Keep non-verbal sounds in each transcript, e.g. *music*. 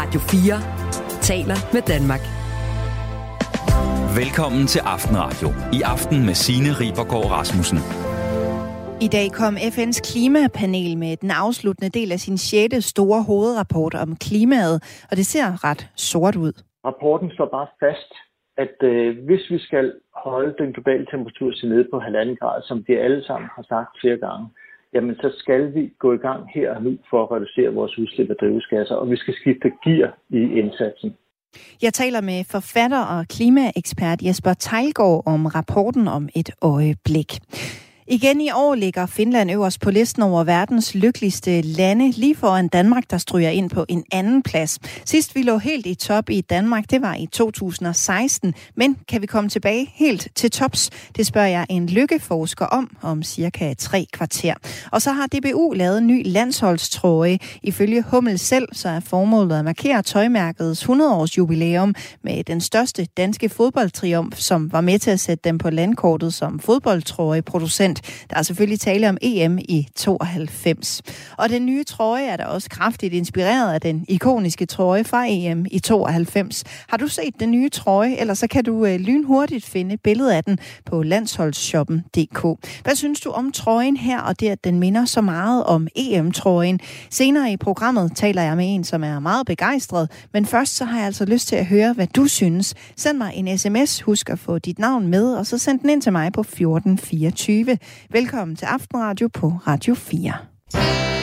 Radio 4 taler med Danmark. Velkommen til Aftenradio. I aften med Signe Ribergaard Rasmussen. I dag kom FN's klimapanel med den afsluttende del af sin 6. store hovedrapport om klimaet, og det ser ret sort ud. Rapporten slår bare fast, at øh, hvis vi skal holde den globale temperatur til nede på halvanden grad, som de alle sammen har sagt flere gange, jamen så skal vi gå i gang her og nu for at reducere vores udslip af drivhusgasser, og vi skal skifte gear i indsatsen. Jeg taler med forfatter og klimaekspert Jesper Tejlgaard om rapporten om et øjeblik. Igen i år ligger Finland øverst på listen over verdens lykkeligste lande, lige foran Danmark, der stryger ind på en anden plads. Sidst vi lå helt i top i Danmark, det var i 2016. Men kan vi komme tilbage helt til tops? Det spørger jeg en lykkeforsker om, om cirka tre kvarter. Og så har DBU lavet en ny landsholdstrøje. Ifølge Hummel selv, så er formålet at markere tøjmærkets 100-års jubilæum med den største danske fodboldtriumf, som var med til at sætte dem på landkortet som fodboldtrøjeproducent procent. Der er selvfølgelig tale om EM i 92. Og den nye trøje er da også kraftigt inspireret af den ikoniske trøje fra EM i 92. Har du set den nye trøje, eller så kan du øh, lynhurtigt finde billedet af den på landsholdsshoppen.dk. Hvad synes du om trøjen her, og det at den minder så meget om EM-trøjen? Senere i programmet taler jeg med en, som er meget begejstret, men først så har jeg altså lyst til at høre, hvad du synes. Send mig en sms, husk at få dit navn med, og så send den ind til mig på 1424. Velkommen til Aftenradio på Radio 4.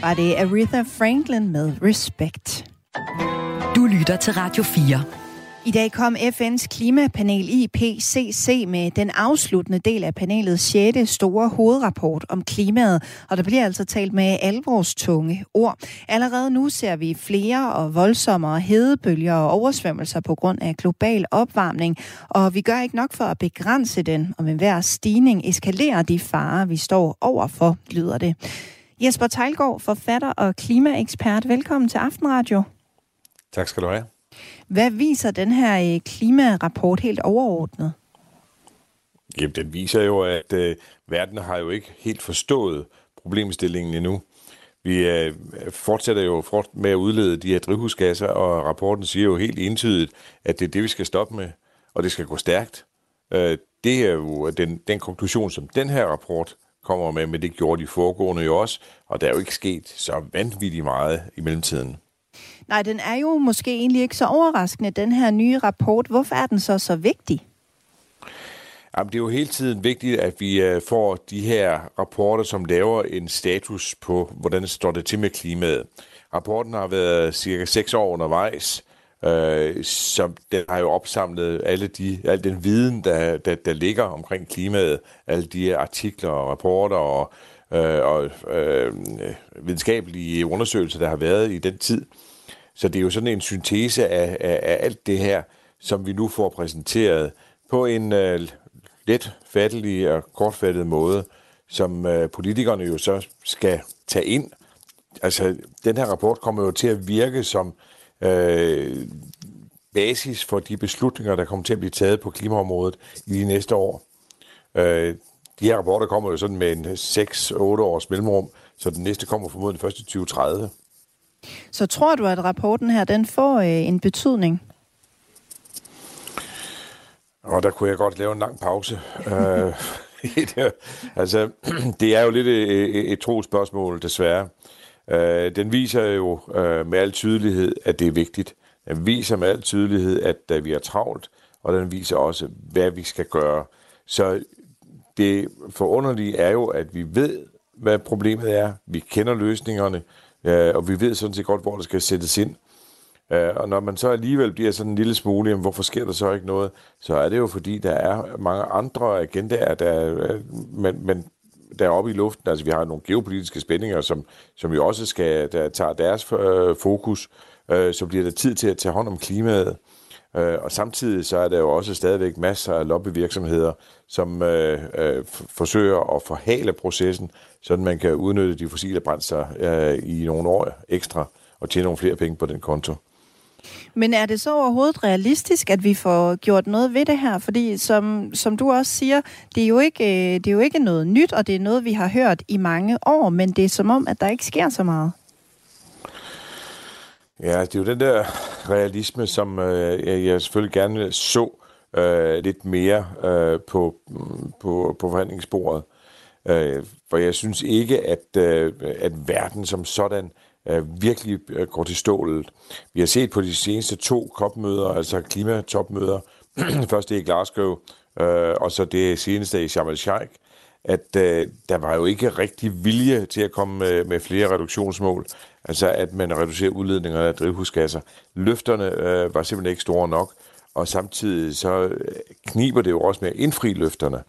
Her var det Aretha Franklin med Respect. Du lytter til Radio 4. I dag kom FN's klimapanel IPCC med den afsluttende del af panelets 6. store hovedrapport om klimaet, og der bliver altså talt med alvorstunge ord. Allerede nu ser vi flere og voldsommere hedebølger og oversvømmelser på grund af global opvarmning, og vi gør ikke nok for at begrænse den, og med hver stigning eskalerer de farer, vi står overfor, lyder det. Jesper Tejlgaard, forfatter og klimaekspert. Velkommen til Aftenradio. Tak skal du have. Hvad viser den her øh, klimarapport helt overordnet? Jamen, den viser jo, at øh, verden har jo ikke helt forstået problemstillingen endnu. Vi øh, fortsætter jo med at udlede de her drivhusgasser, og rapporten siger jo helt entydigt, at det er det, vi skal stoppe med, og det skal gå stærkt. Øh, det er jo den, den konklusion, som den her rapport kommer med, men det gjorde de foregående jo også, og der er jo ikke sket så vanvittigt meget i mellemtiden. Nej, den er jo måske egentlig ikke så overraskende, den her nye rapport. Hvorfor er den så så vigtig? Jamen, det er jo hele tiden vigtigt, at vi øh, får de her rapporter, som laver en status på, hvordan det står det til med klimaet. Rapporten har været cirka seks år undervejs, øh, så den har jo opsamlet alle de, al den viden, der, der, der ligger omkring klimaet, alle de artikler og rapporter og, øh, og øh, videnskabelige undersøgelser, der har været i den tid. Så det er jo sådan en syntese af, af, af alt det her, som vi nu får præsenteret på en øh, let fattelig og kortfattet måde, som øh, politikerne jo så skal tage ind. Altså, den her rapport kommer jo til at virke som øh, basis for de beslutninger, der kommer til at blive taget på klimaområdet i de næste år. Øh, de her rapporter kommer jo sådan med en 6-8 års mellemrum, så den næste kommer formodentlig først i 2030. Så tror du, at rapporten her, den får øh, en betydning? Og der kunne jeg godt lave en lang pause. *laughs* uh, altså, *clears throat* det er jo lidt et, et tro spørgsmål, desværre. Øh, den viser jo øh, med al tydelighed, at det er vigtigt. Den viser med al tydelighed, at at vi er travlt, og den viser også, hvad vi skal gøre. Så det forunderlige er jo, at vi ved, hvad problemet er. Vi kender løsningerne, øh, og vi ved sådan set godt, hvor det skal sættes ind. Øh, og når man så alligevel bliver sådan en lille smule, jamen, hvorfor sker der så ikke noget, så er det jo fordi, der er mange andre agendaer, der, øh, men, men der i luften. Altså vi har nogle geopolitiske spændinger, som, som jo også skal, der tager deres øh, fokus. Øh, så bliver der tid til at tage hånd om klimaet. Øh, og samtidig så er der jo også stadigvæk masser af lobbyvirksomheder, som øh, øh, forsøger at forhale processen, så man kan udnytte de fossile brændsler øh, i nogle år ekstra og tjene nogle flere penge på den konto. Men er det så overhovedet realistisk, at vi får gjort noget ved det her? Fordi som, som du også siger, det er, jo ikke, øh, det er jo ikke noget nyt, og det er noget, vi har hørt i mange år, men det er som om, at der ikke sker så meget. Ja, det er jo den der realisme, som øh, jeg selvfølgelig gerne så øh, lidt mere øh, på, på, på forhandlingsbordet. Øh, for jeg synes ikke, at, øh, at verden som sådan øh, virkelig går til stålet. Vi har set på de seneste to COP-møder, altså klimatopmøder, *clears throat* først det i Glasgow, øh, og så det seneste i Sharm el-Sheikh, at øh, der var jo ikke rigtig vilje til at komme med, med flere reduktionsmål, altså at man reducerer udledningerne af drivhusgasser. Løfterne øh, var simpelthen ikke store nok, og samtidig så øh, kniber det jo også med at indfri løfterne.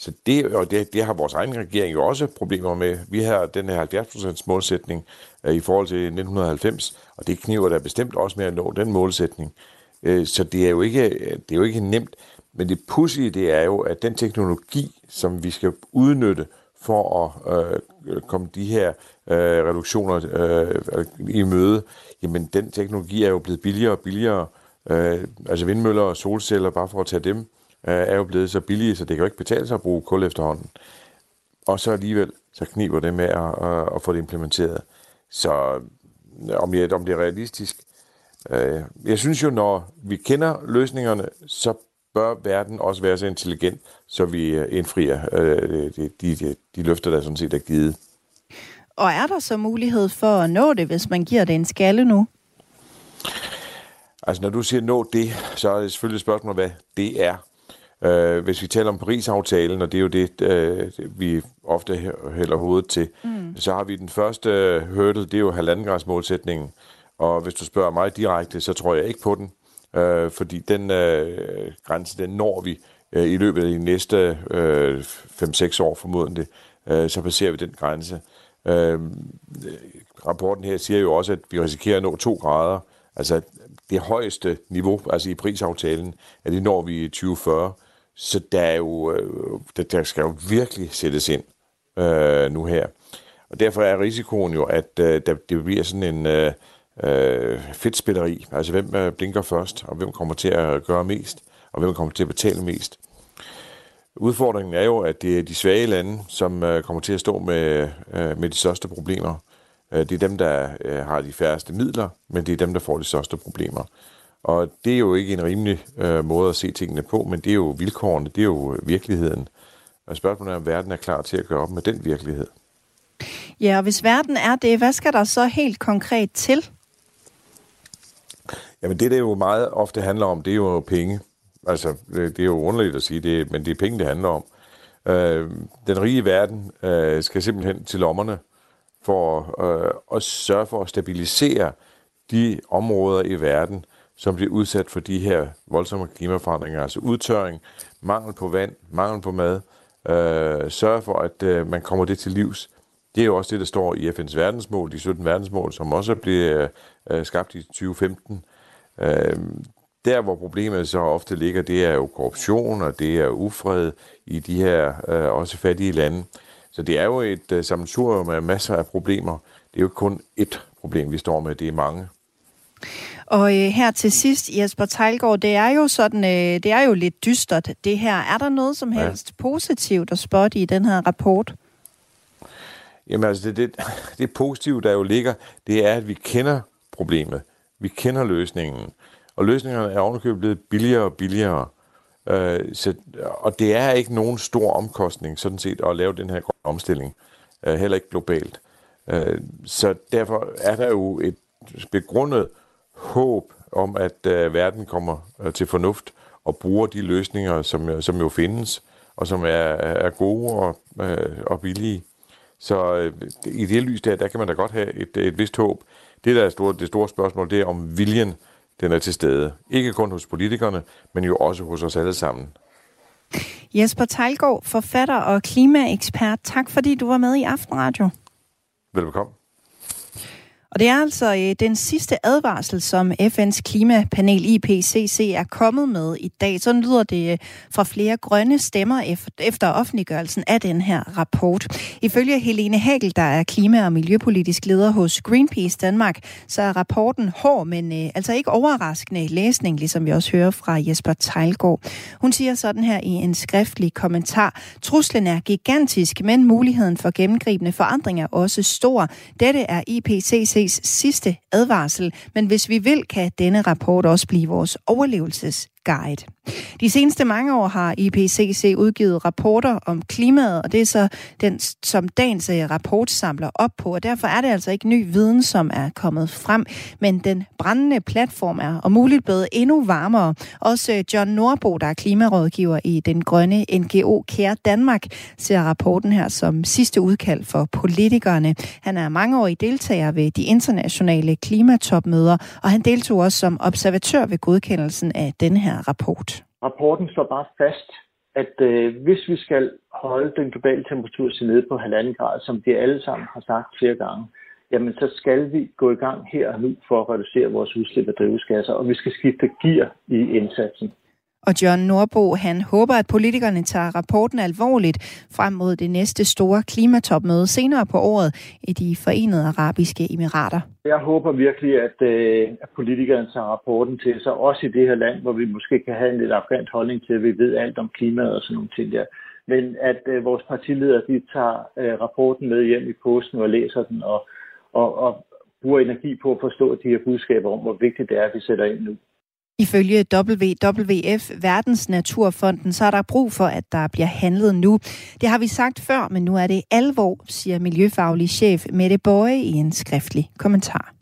Så det, og det, det har vores egen regering jo også problemer med. Vi har den her 70% målsætning øh, i forhold til 1990, og det kniver der bestemt også med at nå den målsætning. Øh, så det er, jo ikke, det er jo ikke nemt. Men det pudsige, det er jo, at den teknologi, som vi skal udnytte for at øh, komme de her øh, reduktioner øh, i møde, jamen den teknologi er jo blevet billigere og billigere. Øh, altså vindmøller og solceller, bare for at tage dem, er jo blevet så billige, så det kan jo ikke betale sig at bruge kul efterhånden. Og så alligevel, så kniber det med at, at, at få det implementeret. Så om, jeg, om det er realistisk, øh, jeg synes jo, når vi kender løsningerne, så bør verden også være så intelligent, så vi øh, indfrier øh, de, de, de løfter, der sådan set er givet. Og er der så mulighed for at nå det, hvis man giver det en skalle nu? Altså, når du siger nå det, så er det selvfølgelig et spørgsmål, hvad det er. Øh, hvis vi taler om Paris-aftalen, og det er jo det, øh, vi ofte hælder hovedet til, mm. så har vi den første hurdle, det er jo halvandengradsmålsætningen. Og hvis du spørger mig direkte, så tror jeg ikke på den, øh, fordi den øh, grænse, den når vi øh, i løbet af de næste øh, 5-6 år formodentlig, øh, så passerer vi den grænse. Øh, rapporten her siger jo også, at vi risikerer at nå 2 grader, altså det højeste niveau, altså i prisaftalen, at det når vi i 2040. Så der, er jo, øh, der, der skal jo virkelig sættes ind øh, nu her. Og derfor er risikoen jo, at øh, der, det bliver sådan en øh, øh, fedtspilleri. Altså hvem øh, blinker først, og hvem kommer til at gøre mest, og hvem kommer til at betale mest. Udfordringen er jo, at det er de svage lande, som øh, kommer til at stå med, øh, med de største problemer. Øh, det er dem, der øh, har de færreste midler, men det er dem, der får de største problemer. Og det er jo ikke en rimelig øh, måde at se tingene på, men det er jo vilkårene, det er jo virkeligheden. Og spørgsmålet er, om verden er klar til at gøre op med den virkelighed. Ja, og hvis verden er det, hvad skal der så helt konkret til? Jamen det, det jo meget ofte handler om, det er jo penge. Altså, det, det er jo underligt at sige det, men det er penge, det handler om. Øh, den rige verden øh, skal simpelthen til lommerne for øh, at sørge for at stabilisere de områder i verden, som bliver udsat for de her voldsomme klimaforandringer, altså udtørring, mangel på vand, mangel på mad, øh, sørge for, at øh, man kommer det til livs. Det er jo også det, der står i FN's verdensmål, de 17 verdensmål, som også blev øh, skabt i 2015. Øh, der, hvor problemet så ofte ligger, det er jo korruption, og det er ufred i de her øh, også fattige lande. Så det er jo et øh, sammensurium med masser af problemer. Det er jo ikke kun ét problem, vi står med, det er mange. Og øh, her til sidst, Jesper Tejlgaard, det er jo sådan, øh, det er jo lidt dystert, det her. Er der noget som helst ja. positivt at spotte i den her rapport? Jamen altså, det, det, *laughs* det positive, der jo ligger, det er, at vi kender problemet. Vi kender løsningen. Og løsningerne er ovenikøbet blevet billigere og billigere. Øh, så, og det er ikke nogen stor omkostning, sådan set, at lave den her omstilling. Øh, heller ikke globalt. Øh, så derfor er der jo et begrundet håb om, at øh, verden kommer øh, til fornuft og bruger de løsninger, som, som jo findes, og som er, er gode og, øh, og billige. Så øh, i det lys der, der kan man da godt have et, et vist håb. Det, der er store, det store spørgsmål, det er om viljen den er til stede. Ikke kun hos politikerne, men jo også hos os alle sammen. Jesper Tejlgaard, forfatter og klimaekspert. Tak fordi du var med i Aftenradio. Velbekomme. Og det er altså øh, den sidste advarsel, som FN's klimapanel IPCC er kommet med i dag. Så lyder det øh, fra flere grønne stemmer efter offentliggørelsen af den her rapport. Ifølge Helene Hagel, der er klima- og miljøpolitisk leder hos Greenpeace Danmark, så er rapporten hård, men øh, altså ikke overraskende læsning, ligesom vi også hører fra Jesper Tejlgaard. Hun siger sådan her i en skriftlig kommentar. Truslen er gigantisk, men muligheden for gennemgribende forandring er også stor. Dette er IPCC PC's sidste advarsel, men hvis vi vil, kan denne rapport også blive vores overlevelses Guide. De seneste mange år har IPCC udgivet rapporter om klimaet, og det er så den, som dagens øh, rapport samler op på, og derfor er det altså ikke ny viden, som er kommet frem, men den brændende platform er om muligt blevet endnu varmere. Også øh, John Norbo, der er klimarådgiver i den grønne NGO Kære Danmark, ser rapporten her som sidste udkald for politikerne. Han er mangeårig deltager ved de internationale klimatopmøder, og han deltog også som observatør ved godkendelsen af den her her rapport? Rapporten slår bare fast, at øh, hvis vi skal holde den globale temperatur til nede på halvanden grad, som vi alle sammen har sagt flere gange, jamen så skal vi gå i gang her og nu for at reducere vores udslip af drivhusgasser, og vi skal skifte gear i indsatsen. Og John Norbo, han håber, at politikerne tager rapporten alvorligt frem mod det næste store klimatopmøde senere på året i de forenede arabiske emirater. Jeg håber virkelig, at, øh, at politikerne tager rapporten til sig, også i det her land, hvor vi måske kan have en lidt arrogant holdning til, at vi ved alt om klimaet og sådan nogle ting der. Men at øh, vores partiledere, de tager øh, rapporten med hjem i posten og læser den og, og, og bruger energi på at forstå de her budskaber om, hvor vigtigt det er, at vi sætter ind nu. Ifølge WWF, Verdens Naturfonden, så er der brug for, at der bliver handlet nu. Det har vi sagt før, men nu er det alvor, siger miljøfaglig chef Mette Bøje i en skriftlig kommentar.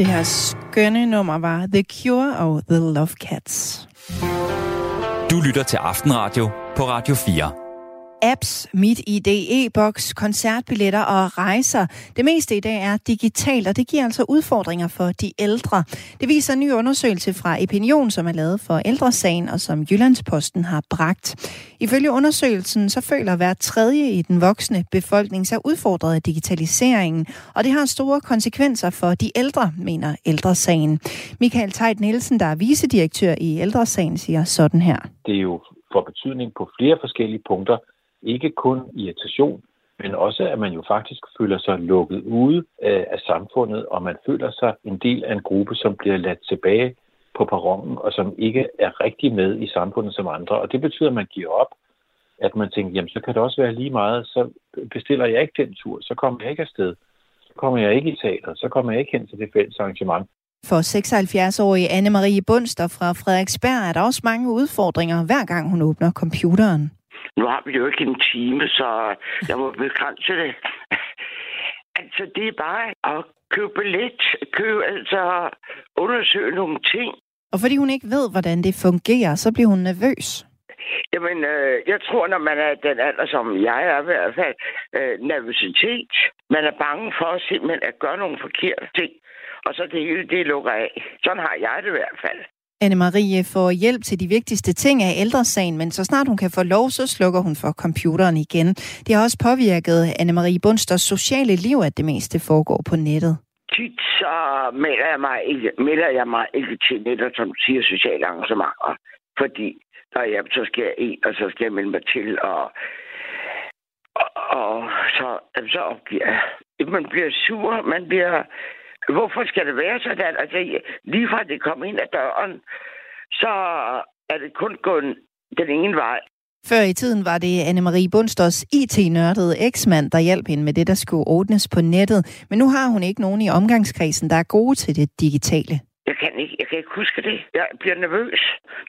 Det her skønne nummer var The Cure og The Love Cats. Du lytter til Aftenradio på Radio 4 apps, mit ID, e-boks, koncertbilletter og rejser. Det meste i dag er digitalt, og det giver altså udfordringer for de ældre. Det viser en ny undersøgelse fra Opinion, som er lavet for ældresagen, og som Jyllandsposten har bragt. Ifølge undersøgelsen, så føler hver tredje i den voksne befolkning sig udfordret af digitaliseringen, og det har store konsekvenser for de ældre, mener ældresagen. Michael Tejt Nielsen, der er vicedirektør i ældresagen, siger sådan her. Det er jo for betydning på flere forskellige punkter, ikke kun irritation, men også at man jo faktisk føler sig lukket ude øh, af samfundet, og man føler sig en del af en gruppe, som bliver ladt tilbage på perronen, og som ikke er rigtig med i samfundet som andre. Og det betyder, at man giver op, at man tænker, jamen så kan det også være lige meget, så bestiller jeg ikke den tur, så kommer jeg ikke afsted, så kommer jeg ikke i teater, så kommer jeg ikke hen til det fælles arrangement. For 76-årige Anne-Marie Bunster fra Frederiksberg er der også mange udfordringer, hver gang hun åbner computeren. Nu har vi jo ikke en time, så jeg må begrænse det. *laughs* altså, det er bare at købe lidt, købe, altså undersøge nogle ting. Og fordi hun ikke ved, hvordan det fungerer, så bliver hun nervøs. Jamen, øh, jeg tror, når man er den alder, som jeg er i hvert fald, øh, nervøsitet. Man er bange for simpelthen at gøre nogle forkerte ting, og så det hele, det lukker af. Sådan har jeg det i hvert fald. Anne-Marie får hjælp til de vigtigste ting af ældresagen, men så snart hun kan få lov, så slukker hun for computeren igen. Det har også påvirket Anne-Marie Bunsters sociale liv, at det meste foregår på nettet. Tit så melder jeg mig ikke, melder jeg mig ikke til nettet, som siger, sociale arrangementer. Fordi der er, så skal jeg ind, og så skal jeg melde mig til, og, og, og så, så opgiver jeg. Man bliver sur, man bliver Hvorfor skal det være sådan? Altså, lige fra det kom ind ad døren, så er det kun gået den ene vej. Før i tiden var det Anne-Marie Bunsters IT-nørdede eksmand, der hjalp hende med det, der skulle ordnes på nettet. Men nu har hun ikke nogen i omgangskredsen, der er gode til det digitale. Jeg kan ikke, jeg kan ikke huske det. Jeg bliver nervøs,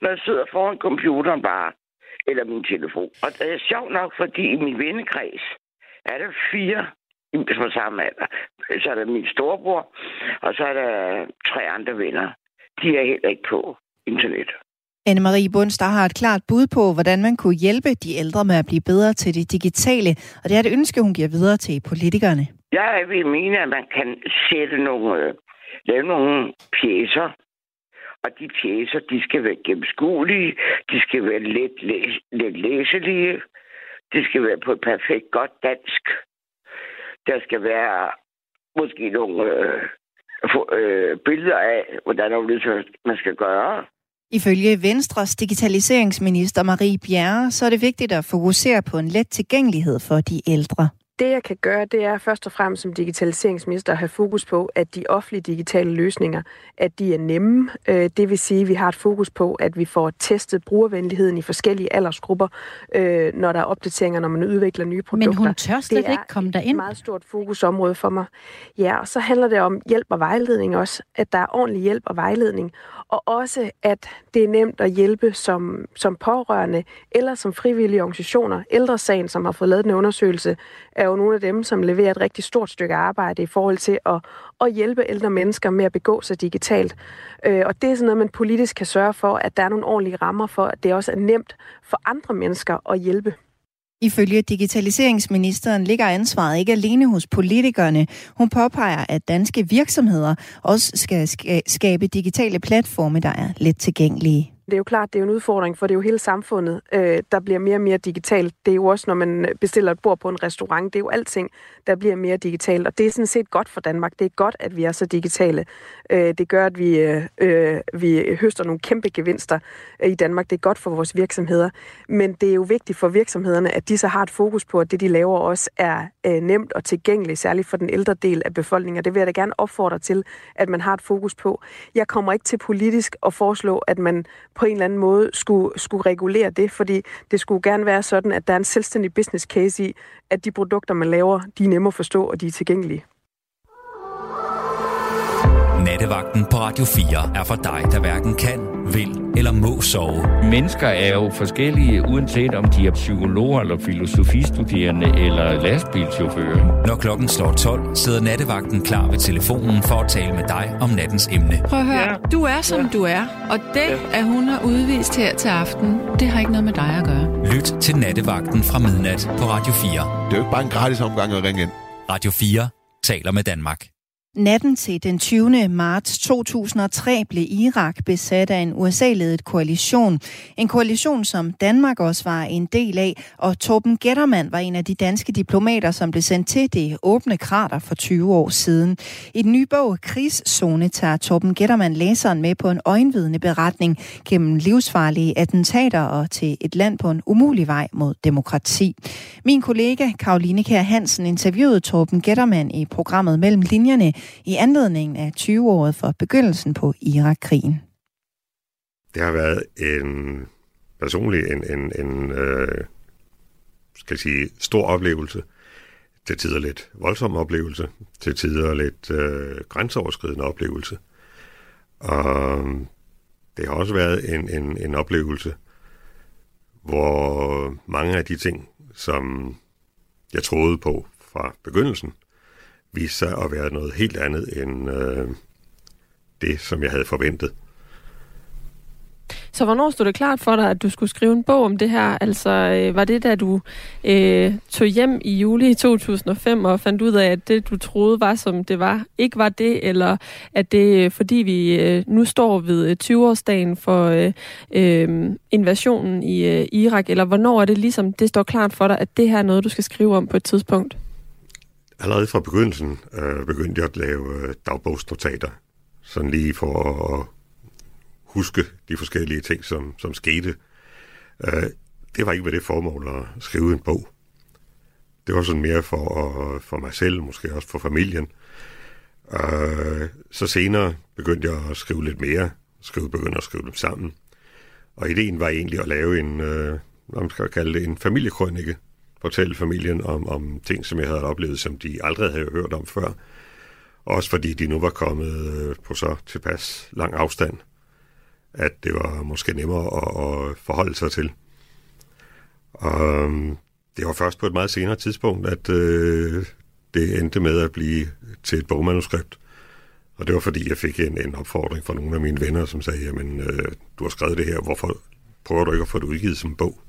når jeg sidder foran computeren bare, eller min telefon. Og det er sjovt nok, fordi i min vennekreds er der fire på samme alder. Så er der min storebror, og så er der tre andre venner. De er heller ikke på internet. Anne-Marie Bunster har et klart bud på, hvordan man kunne hjælpe de ældre med at blive bedre til det digitale, og det er et ønske, hun giver videre til politikerne. Jeg vil mene, at man kan sætte nogle, lave nogle pjæser Og de pjæser, de skal være gennemskuelige, de skal være let, læs, let læselige, det skal være på et perfekt godt dansk. Der skal være måske nogle øh, øh, billeder af, hvordan man skal gøre. Ifølge Venstres digitaliseringsminister Marie Bjerre, så er det vigtigt at fokusere på en let tilgængelighed for de ældre. Det, jeg kan gøre, det er først og fremmest som digitaliseringsminister at have fokus på, at de offentlige digitale løsninger, at de er nemme. Øh, det vil sige, at vi har et fokus på, at vi får testet brugervenligheden i forskellige aldersgrupper, øh, når der er opdateringer, når man udvikler nye produkter. Men hun tør slet ikke komme derind. Det er et meget stort fokusområde for mig. Ja, og så handler det om hjælp og vejledning også, at der er ordentlig hjælp og vejledning, og også at det er nemt at hjælpe som, som pårørende eller som frivillige organisationer. Ældresagen, som har fået lavet en undersøgelse, er jo nogle af dem, som leverer et rigtig stort stykke arbejde i forhold til at, at hjælpe ældre mennesker med at begå sig digitalt. Øh, og det er sådan noget, man politisk kan sørge for, at der er nogle ordentlige rammer for, at det også er nemt for andre mennesker at hjælpe. Ifølge digitaliseringsministeren ligger ansvaret ikke alene hos politikerne. Hun påpeger, at danske virksomheder også skal skabe digitale platforme, der er let tilgængelige. Det er jo klart, det er en udfordring, for det er jo hele samfundet, øh, der bliver mere og mere digitalt. Det er jo også, når man bestiller et bord på en restaurant, det er jo alting, der bliver mere digitalt. Og det er sådan set godt for Danmark. Det er godt, at vi er så digitale. Øh, det gør, at vi, øh, øh vi høster nogle kæmpe gevinster øh, i Danmark. Det er godt for vores virksomheder. Men det er jo vigtigt for virksomhederne, at de så har et fokus på, at det, de laver, også er øh, nemt og tilgængeligt, særligt for den ældre del af befolkningen. det vil jeg da gerne opfordre til, at man har et fokus på. Jeg kommer ikke til politisk at foreslå, at man på en eller anden måde skulle, skulle regulere det, fordi det skulle gerne være sådan, at der er en selvstændig business case i, at de produkter, man laver, de er nemme at forstå, og de er tilgængelige. Nattevagten på Radio 4 er for dig, der hverken kan, vil eller må sove. Mennesker er jo forskellige, uanset om de er psykologer eller filosofistuderende eller lastbilchauffører. Når klokken slår 12, sidder nattevagten klar ved telefonen for at tale med dig om nattens emne. Prøv at høre, ja. du er som ja. du er, og det, ja. at hun har udvist her til aften, det har ikke noget med dig at gøre. Lyt til nattevagten fra midnat på Radio 4. Det er jo ikke bare en gratis omgang at ringe ind. Radio 4 taler med Danmark. Natten til den 20. marts 2003 blev Irak besat af en USA-ledet koalition. En koalition, som Danmark også var en del af, og Torben Gettermann var en af de danske diplomater, som blev sendt til det åbne krater for 20 år siden. I den nye bog Krigszone tager Torben Gettermann læseren med på en øjenvidende beretning gennem livsfarlige attentater og til et land på en umulig vej mod demokrati. Min kollega Karoline Kær Hansen interviewede Torben Gettermann i programmet Mellem Linjerne i anledningen af 20-året for begyndelsen på Irak-krigen. Det har været en personlig, en, en, en øh, skal jeg sige, stor oplevelse. Til tider lidt voldsom oplevelse, til tider lidt øh, grænseoverskridende oplevelse. Og det har også været en, en, en oplevelse, hvor mange af de ting, som jeg troede på fra begyndelsen, viste sig at være noget helt andet end øh, det, som jeg havde forventet. Så hvornår stod det klart for dig, at du skulle skrive en bog om det her? Altså, øh, var det da du øh, tog hjem i juli 2005 og fandt ud af, at det, du troede var, som det var, ikke var det? Eller at det, øh, fordi vi øh, nu står ved øh, 20-årsdagen for øh, øh, invasionen i øh, Irak? Eller hvornår er det ligesom, det står klart for dig, at det her er noget, du skal skrive om på et tidspunkt? Allerede fra begyndelsen øh, begyndte jeg at lave øh, dagbogsnotater, sådan lige for at huske de forskellige ting, som, som skete. Øh, det var ikke med det formål at skrive en bog. Det var sådan mere for, for mig selv, måske også for familien. Øh, så senere begyndte jeg at skrive lidt mere, skrive, begyndte at skrive dem sammen. Og ideen var egentlig at lave en, øh, man skal kalde det en familiekrønike, fortælle familien om, om ting, som jeg havde oplevet, som de aldrig havde hørt om før. Også fordi de nu var kommet øh, på så tilpas lang afstand, at det var måske nemmere at, at forholde sig til. Og øhm, det var først på et meget senere tidspunkt, at øh, det endte med at blive til et bogmanuskript. Og det var fordi, jeg fik en, en opfordring fra nogle af mine venner, som sagde, jamen, øh, du har skrevet det her, hvorfor prøver du ikke at få det udgivet som bog?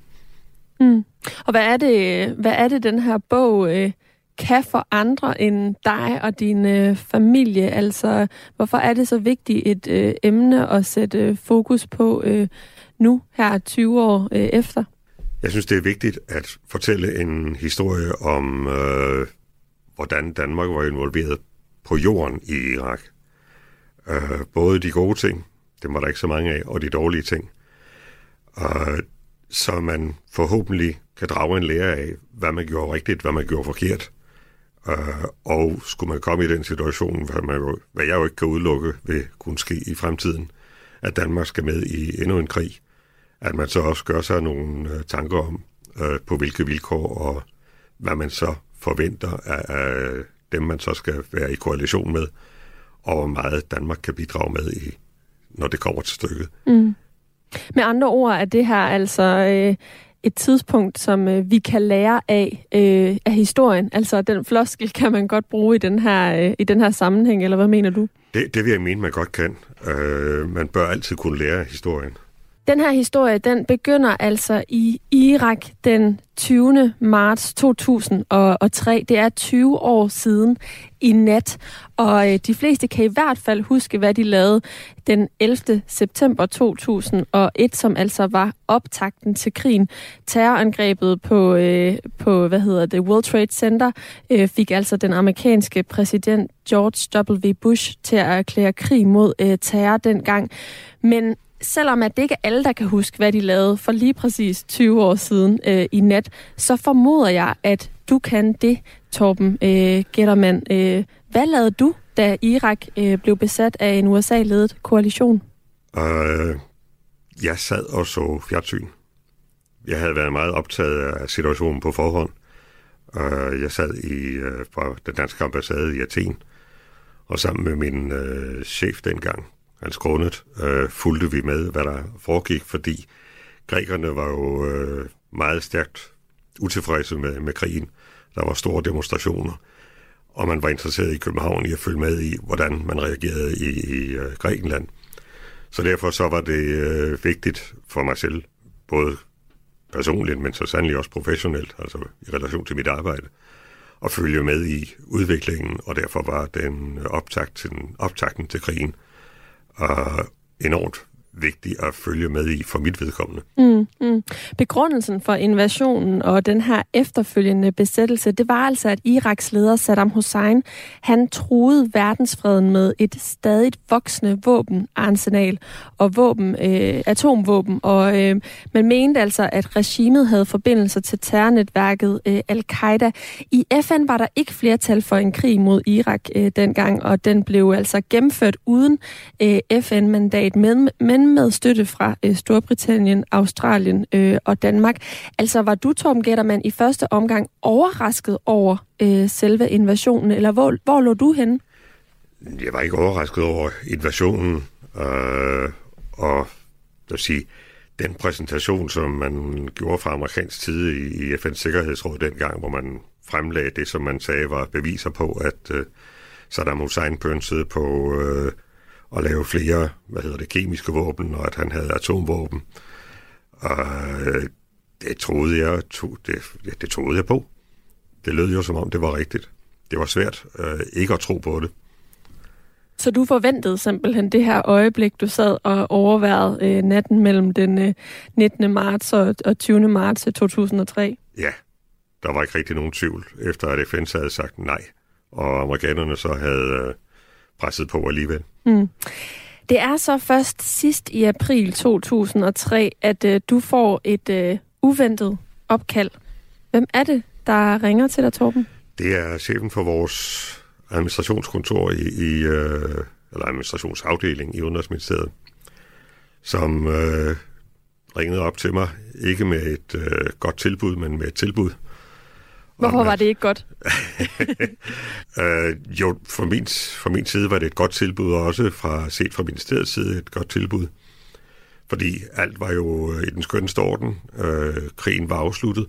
Mm. Og hvad er det, hvad er det den her bog øh, kan for andre end dig og din øh, familie? Altså, hvorfor er det så vigtigt et øh, emne at sætte øh, fokus på øh, nu, her 20 år øh, efter? Jeg synes, det er vigtigt at fortælle en historie om, øh, hvordan Danmark var involveret på jorden i Irak. Øh, både de gode ting, det var der ikke så mange af, og de dårlige ting. Øh, så man forhåbentlig kan drage en lære af, hvad man gjorde rigtigt, hvad man gjorde forkert. Øh, og skulle man komme i den situation, hvad, man jo, hvad jeg jo ikke kan udelukke, vil kunne ske i fremtiden, at Danmark skal med i endnu en krig, at man så også gør sig nogle øh, tanker om, øh, på hvilke vilkår og hvad man så forventer af, af dem, man så skal være i koalition med, og hvor meget Danmark kan bidrage med, i, når det kommer til stykket. Mm. Med andre ord er det her altså øh, et tidspunkt, som øh, vi kan lære af øh, af historien. Altså den floskel kan man godt bruge i den her, øh, i den her sammenhæng, eller hvad mener du? Det, det vil jeg mene, man godt kan. Øh, man bør altid kunne lære historien. Den her historie, den begynder altså i Irak den 20. marts 2003. Det er 20 år siden i nat, og øh, de fleste kan i hvert fald huske, hvad de lavede den 11. september 2001, som altså var optakten til krigen. Terrorangrebet på, øh, på hvad hedder det, World Trade Center øh, fik altså den amerikanske præsident George W. Bush til at erklære krig mod øh, terror dengang. Men selvom at det ikke er alle, der kan huske, hvad de lavede for lige præcis 20 år siden øh, i nat, så formoder jeg, at du kan det, Torben øh, Gettermann. Øh, hvad lavede du, da Irak øh, blev besat af en USA-ledet koalition? Øh, jeg sad og så fjernsyn. Jeg havde været meget optaget af situationen på forhånd. Øh, jeg sad i øh, på den danske ambassade i Athen, og sammen med min øh, chef dengang, Hans Grundet, øh, fulgte vi med, hvad der foregik, fordi grækerne var jo øh, meget stærkt utilfredse med, med krigen. Der var store demonstrationer, og man var interesseret i København i at følge med i, hvordan man reagerede i, i øh, Grækenland. Så derfor så var det øh, vigtigt for mig selv, både personligt, men så sandelig også professionelt, altså i relation til mit arbejde, at følge med i udviklingen, og derfor var den optakt til, optakten til krigen og enormt vigtig at følge med i for mit vedkommende. Mm, mm. Begrundelsen for invasionen og den her efterfølgende besættelse, det var altså, at Iraks leder Saddam Hussein, han truede verdensfreden med et stadigt voksende våbenarsenal og våben, øh, atomvåben, og øh, man mente altså, at regimet havde forbindelser til terrornetværket øh, Al-Qaida. I FN var der ikke flertal for en krig mod Irak øh, dengang, og den blev altså gennemført uden øh, FN-mandat, men, men igen med støtte fra øh, Storbritannien, Australien øh, og Danmark. Altså var du, Torben Gettermann, i første omgang overrasket over øh, selve invasionen, eller hvor, hvor lå du henne? Jeg var ikke overrasket over invasionen, øh, og vil sige, den præsentation, som man gjorde fra amerikansk side i, i FN's Sikkerhedsråd dengang, hvor man fremlagde det, som man sagde var beviser på, at øh, Saddam Hussein pønsede på øh, at lave flere, hvad hedder det, kemiske våben, og at han havde atomvåben. Og øh, det troede jeg, to, det, det troede jeg på. Det lød jo som om, det var rigtigt. Det var svært øh, ikke at tro på det. Så du forventede simpelthen det her øjeblik, du sad og overværede øh, natten mellem den øh, 19. marts og, og 20. marts 2003? Ja, der var ikke rigtig nogen tvivl, efter at FN havde sagt nej, og amerikanerne så havde øh, presset på alligevel. Mm. Det er så først sidst i april 2003, at øh, du får et øh, uventet opkald. Hvem er det, der ringer til dig, Torben? Det er chefen for vores administrationskontor i, i øh, eller administrationsafdeling i Udenrigsministeriet, som øh, ringede op til mig, ikke med et øh, godt tilbud, men med et tilbud. Hvorfor var det ikke godt? *laughs* øh, jo, fra min, fra min side var det et godt tilbud, og også fra, set fra ministeriets side et godt tilbud. Fordi alt var jo i den skønne orden. Øh, krigen var afsluttet.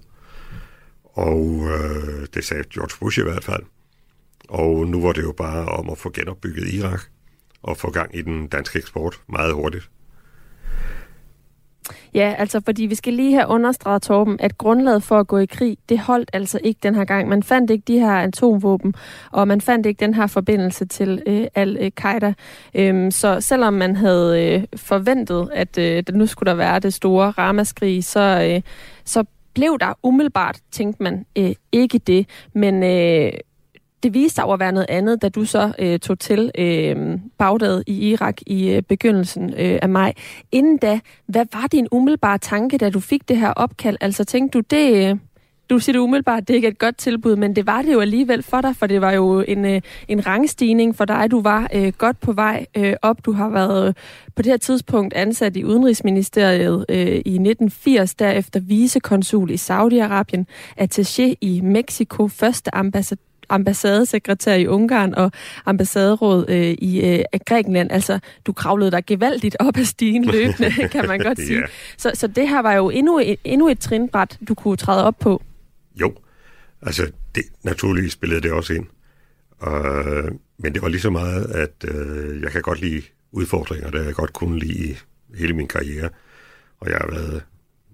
Og øh, det sagde George Bush i hvert fald. Og nu var det jo bare om at få genopbygget Irak og få gang i den danske eksport meget hurtigt. Ja, altså fordi vi skal lige have understreget, Torben, at grundlaget for at gå i krig, det holdt altså ikke den her gang. Man fandt ikke de her atomvåben, og man fandt ikke den her forbindelse til øh, al-Qaida. Øh, øhm, så selvom man havde øh, forventet, at øh, nu skulle der være det store ramaskrig, så, øh, så blev der umiddelbart, tænkte man, øh, ikke det. Men øh, det viste sig at være noget andet, da du så øh, tog til øh, Bagdad i Irak i øh, begyndelsen øh, af maj. Inden da, hvad var din umiddelbare tanke, da du fik det her opkald? Altså tænkte du, det, øh, du siger det umiddelbart, det er ikke et godt tilbud, men det var det jo alligevel for dig, for det var jo en, øh, en rangstigning for dig. Du var øh, godt på vej øh, op. Du har været øh, på det her tidspunkt ansat i Udenrigsministeriet øh, i 1980, derefter vicekonsul i Saudi-Arabien, attaché i Mexico, første ambassadør ambassadesekretær i Ungarn og ambassaderåd øh, i øh, Grækenland. Altså, du kravlede dig gevaldigt op ad stigen løbende, *laughs* kan man godt sige. yeah. så, så det her var jo endnu, endnu et trinbræt, du kunne træde op på. Jo, altså det, naturligvis spillede det også ind. Uh, men det var lige så meget, at uh, jeg kan godt lide udfordringer, der jeg godt kunne lide hele min karriere. Og jeg har været,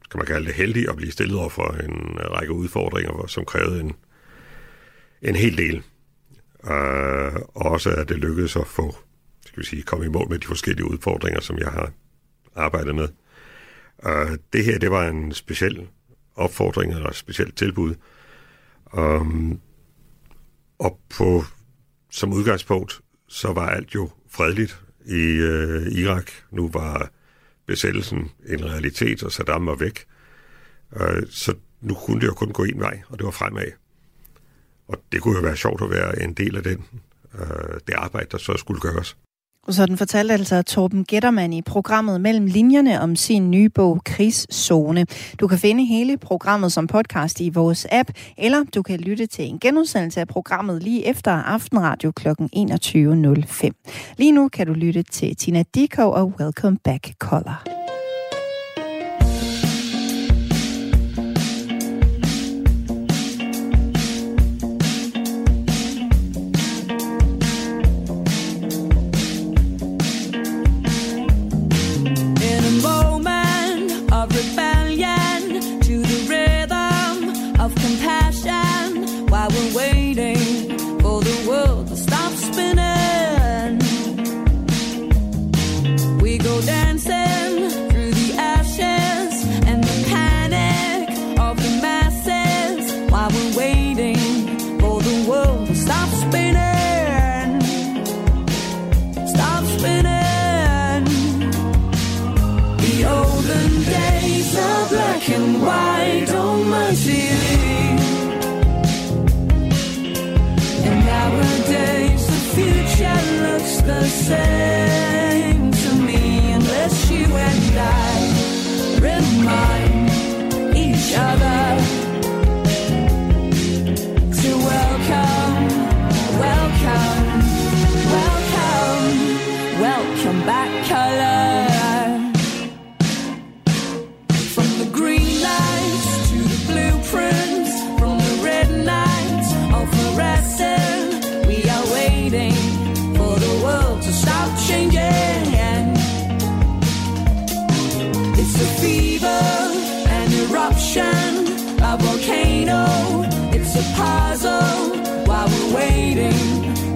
skal man kalde det, heldig at blive stillet over for en række udfordringer, som krævede en en hel del. Uh, også at det lykkedes at få, skal vi sige, komme i mål med de forskellige udfordringer, som jeg har arbejdet med. Uh, det her, det var en speciel opfordring eller et specielt tilbud. Um, og på, som udgangspunkt, så var alt jo fredeligt i uh, Irak. Nu var besættelsen en realitet, og Saddam var væk. Uh, så nu kunne det jo kun gå en vej, og det var fremad. Og det kunne jo være sjovt at være en del af den, øh, det arbejde, der så skulle gøres. Og sådan fortalte altså Torben Gettermann i programmet Mellem Linjerne om sin nye bog Krigszone. Du kan finde hele programmet som podcast i vores app, eller du kan lytte til en genudsendelse af programmet lige efter Aftenradio kl. 21.05. Lige nu kan du lytte til Tina Dikov og Welcome Back Color. say. puzzle while we're waiting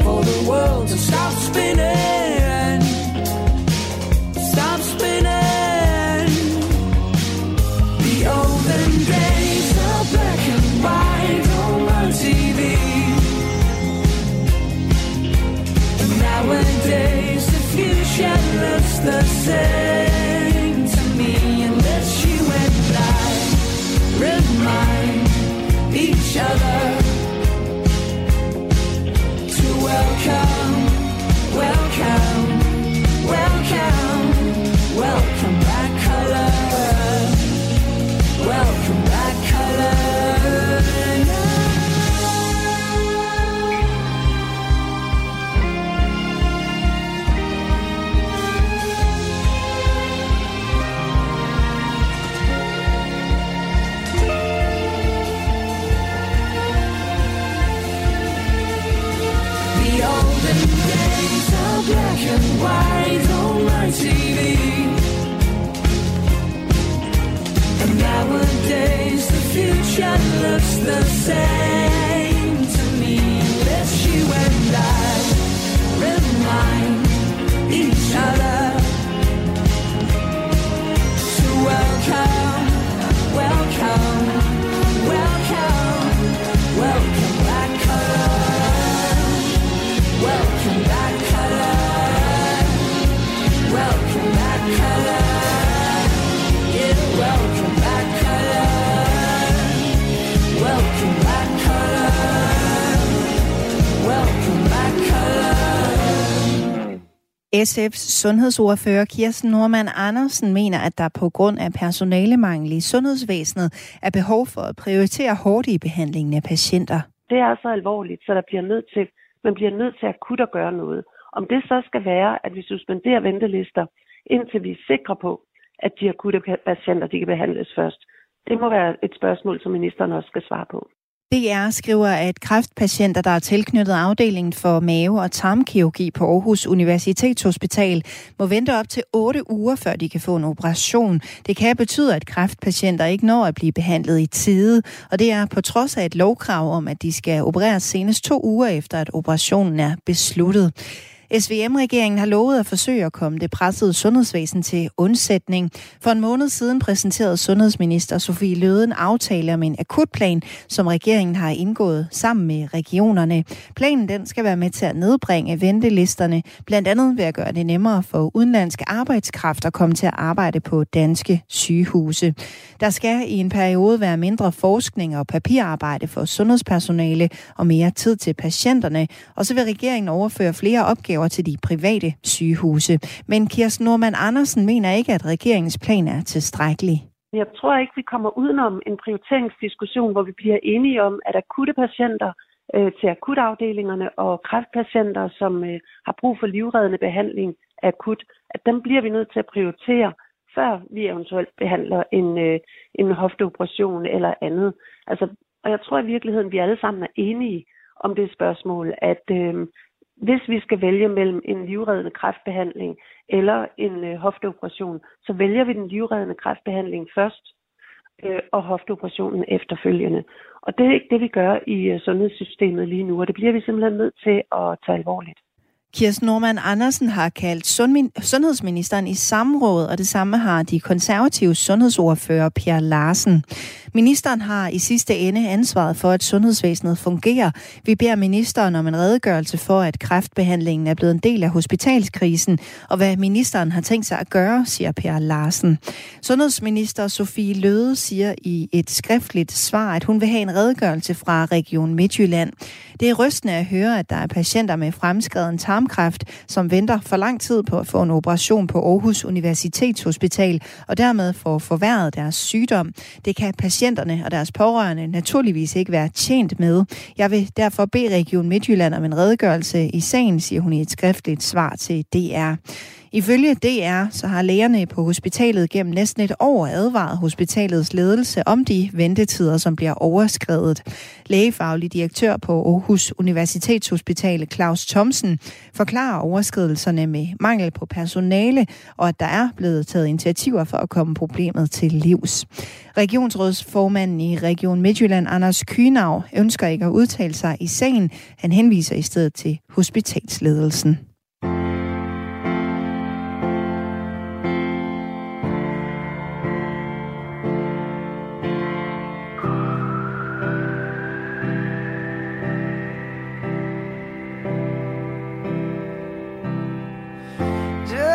for the world to stop spinning. Stop spinning. The olden days are black and white on my TV. Nowadays, the future looks the same. SF's sundhedsordfører Kirsten Norman Andersen mener, at der på grund af personalemangel i sundhedsvæsenet er behov for at prioritere hårdt i behandlingen af patienter. Det er så alvorligt, så der bliver nødt til, man bliver nødt til akut at gøre noget. Om det så skal være, at vi suspenderer ventelister, indtil vi er sikre på, at de akutte patienter de kan behandles først. Det må være et spørgsmål, som ministeren også skal svare på. DR skriver, at kræftpatienter, der er tilknyttet afdelingen for mave- og tarmkirurgi på Aarhus Universitetshospital, må vente op til 8 uger, før de kan få en operation. Det kan betyde, at kræftpatienter ikke når at blive behandlet i tide, og det er på trods af et lovkrav om, at de skal opereres senest to uger efter, at operationen er besluttet. SVM-regeringen har lovet at forsøge at komme det pressede sundhedsvæsen til undsætning. For en måned siden præsenterede sundhedsminister Sofie Løden aftale om en akutplan, som regeringen har indgået sammen med regionerne. Planen den skal være med til at nedbringe ventelisterne, blandt andet ved at gøre det nemmere for udenlandske arbejdskraft at komme til at arbejde på danske sygehuse. Der skal i en periode være mindre forskning og papirarbejde for sundhedspersonale og mere tid til patienterne, og så vil regeringen overføre flere opgaver til de private sygehuse. Men Kirsten Norman Andersen mener ikke, at regeringens plan er tilstrækkelig. Jeg tror ikke, vi kommer udenom en prioriteringsdiskussion, hvor vi bliver enige om, at akutte patienter øh, til akutafdelingerne og kræftpatienter, som øh, har brug for livreddende behandling akut, at dem bliver vi nødt til at prioritere, før vi eventuelt behandler en, øh, en hofteoperation eller andet. Altså, og jeg tror i virkeligheden, vi alle sammen er enige om det spørgsmål, at øh, hvis vi skal vælge mellem en livreddende kræftbehandling eller en øh, hofteoperation, så vælger vi den livreddende kræftbehandling først øh, og hofteoperationen efterfølgende. Og det er ikke det, vi gør i øh, sundhedssystemet lige nu, og det bliver vi simpelthen nødt til at tage alvorligt. Kirsten Norman Andersen har kaldt sundhedsministeren i samråd, og det samme har de konservative sundhedsordfører Per Larsen. Ministeren har i sidste ende ansvaret for, at sundhedsvæsenet fungerer. Vi beder ministeren om en redegørelse for, at kræftbehandlingen er blevet en del af hospitalskrisen, og hvad ministeren har tænkt sig at gøre, siger Per Larsen. Sundhedsminister Sofie Løde siger i et skriftligt svar, at hun vil have en redegørelse fra Region Midtjylland. Det er rystende at høre, at der er patienter med fremskreden tarmkræft, som venter for lang tid på at få en operation på Aarhus Universitetshospital, og dermed får forværret deres sygdom. Det kan patienterne og deres pårørende naturligvis ikke være tjent med. Jeg vil derfor bede Region Midtjylland om en redegørelse i sagen, siger hun i et skriftligt svar til DR. Ifølge DR så har lægerne på hospitalet gennem næsten et år advaret hospitalets ledelse om de ventetider, som bliver overskrevet. Lægefaglig direktør på Aarhus Universitetshospital Claus Thomsen forklarer overskridelserne med mangel på personale, og at der er blevet taget initiativer for at komme problemet til livs. Regionsrådsformanden i Region Midtjylland, Anders Kynav, ønsker ikke at udtale sig i sagen. Han henviser i stedet til hospitalsledelsen.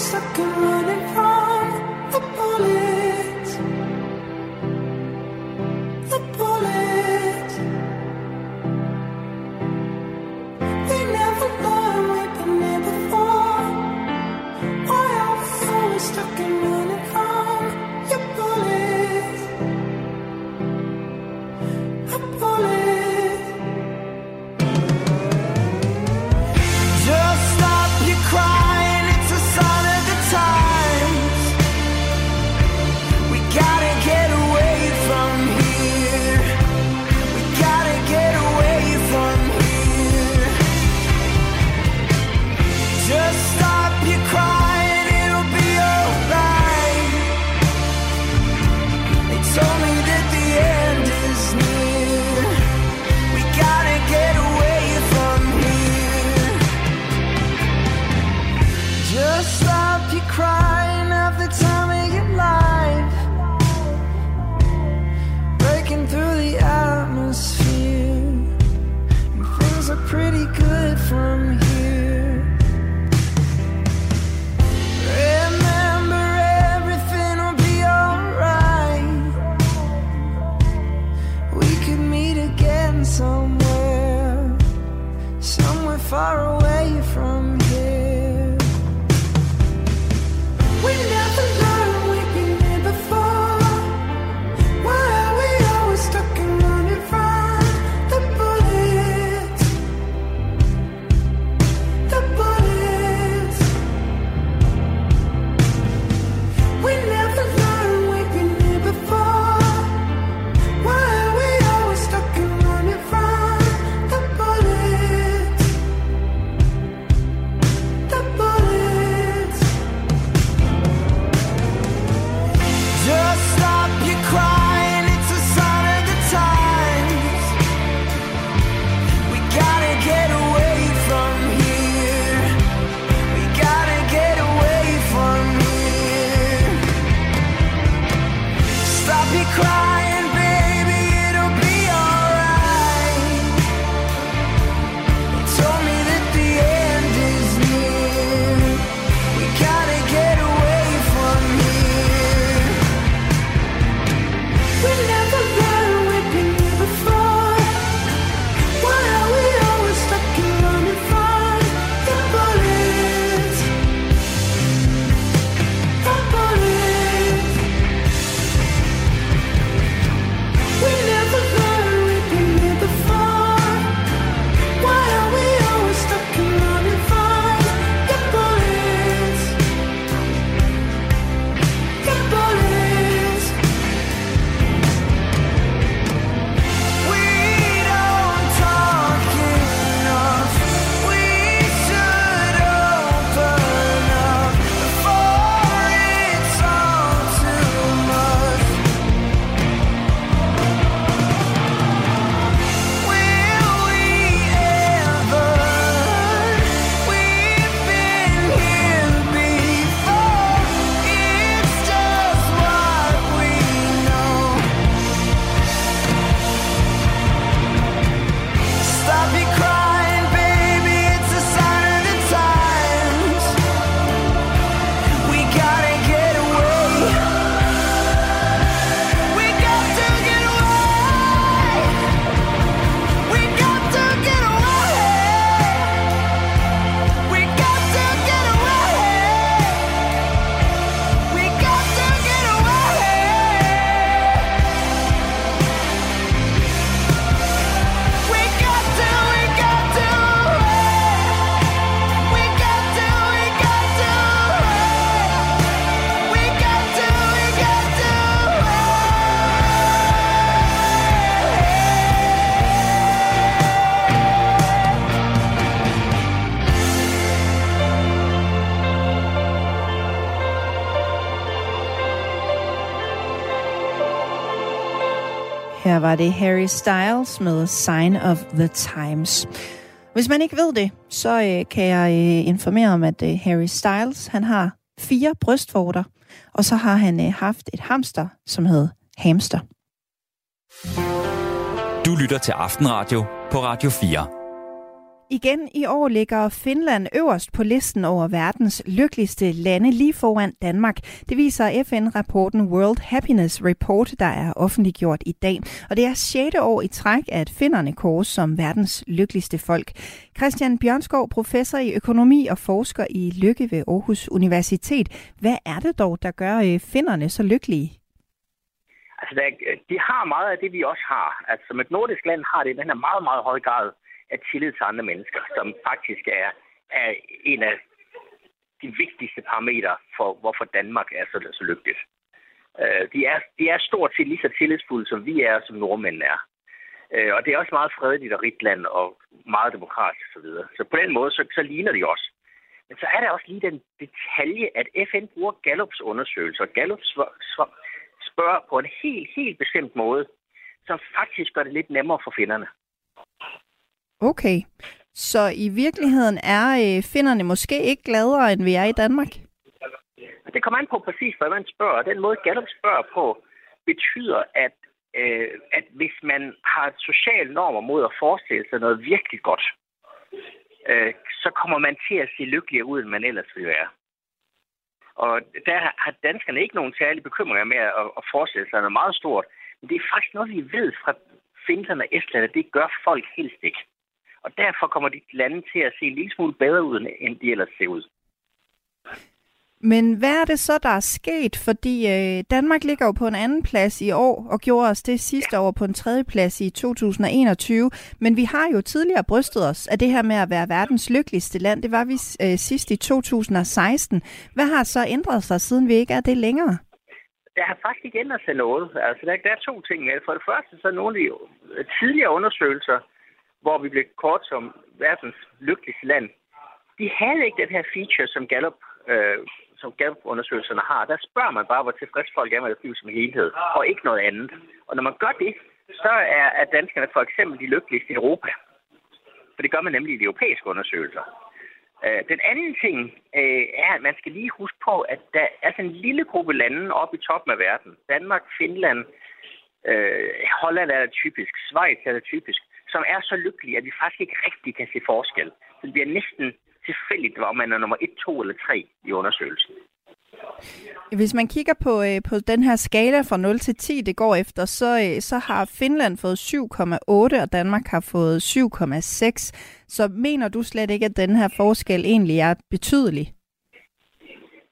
Stuck and running from the bullets? Var det Harry Styles med Sign of the Times. Hvis man ikke ved det, så øh, kan jeg øh, informere om, at øh, Harry Styles han har fire brystvorter, og så har han øh, haft et hamster, som hed Hamster. Du lytter til Aftenradio på Radio 4. Igen i år ligger Finland øverst på listen over verdens lykkeligste lande lige foran Danmark. Det viser FN-rapporten World Happiness Report, der er offentliggjort i dag. Og det er sjette år i træk, at finderne kåres som verdens lykkeligste folk. Christian Bjørnskov, professor i økonomi og forsker i lykke ved Aarhus Universitet. Hvad er det dog, der gør øh, finnerne finderne så lykkelige? Altså, der, de har meget af det, vi også har. Altså, som et nordisk land har det den her meget, meget høj grad af tillid til andre mennesker, som faktisk er, er en af de vigtigste parametre for, hvorfor Danmark er så, så lykkeligt. Øh, de, er, de er stort set lige så tillidsfulde, som vi er, som nordmændene er. Øh, og det er også meget fredeligt og rigt land, og meget demokratisk osv. Så, videre. så på den måde, så, så ligner de også. Men så er der også lige den detalje, at FN bruger Gallups undersøgelser. Gallup spørger på en helt, helt bestemt måde, som faktisk gør det lidt nemmere for finderne. Okay. Så i virkeligheden er øh, finderne måske ikke gladere, end vi er i Danmark? Det kommer an på præcis, hvad man spørger. Den måde, Gallup spørger på, betyder, at, øh, at hvis man har sociale normer mod at forestille sig noget virkelig godt, øh, så kommer man til at se lykkeligere ud, end man ellers ville være. Og der har danskerne ikke nogen særlige bekymringer med at, at forestille sig noget meget stort. Men det er faktisk noget, vi ved fra Finland og Estland, at det gør folk helst ikke. Og derfor kommer de lande til at se en lille smule bedre ud, end de ellers ser ud. Men hvad er det så, der er sket? Fordi øh, Danmark ligger jo på en anden plads i år, og gjorde os det sidste år på en tredje plads i 2021. Men vi har jo tidligere brystet os af det her med at være verdens lykkeligste land. Det var vi øh, sidst i 2016. Hvad har så ændret sig, siden vi ikke er det længere? Der har faktisk ikke ændret sig noget. Altså, der, der er to ting med. For det første, så er nogle af de tidligere undersøgelser, hvor vi blev kort som verdens lykkeligste land, de havde ikke den her feature, som Gallup øh, som Gallup-undersøgelserne har, der spørger man bare, hvor tilfreds folk er med deres liv som helhed, og ikke noget andet. Og når man gør det, så er, er danskerne for eksempel de lykkeligste i Europa. For det gør man nemlig i de europæiske undersøgelser. Øh, den anden ting øh, er, at man skal lige huske på, at der er sådan en lille gruppe lande oppe i toppen af verden. Danmark, Finland, øh, Holland er det typisk, Schweiz er det typisk, som er så lykkelige, at vi faktisk ikke rigtig kan se forskel. Så det bliver næsten tilfældigt, om man er nummer 1, 2 eller 3 i undersøgelsen. Hvis man kigger på, øh, på den her skala fra 0 til 10, det går efter, så, øh, så har Finland fået 7,8, og Danmark har fået 7,6. Så mener du slet ikke, at den her forskel egentlig er betydelig?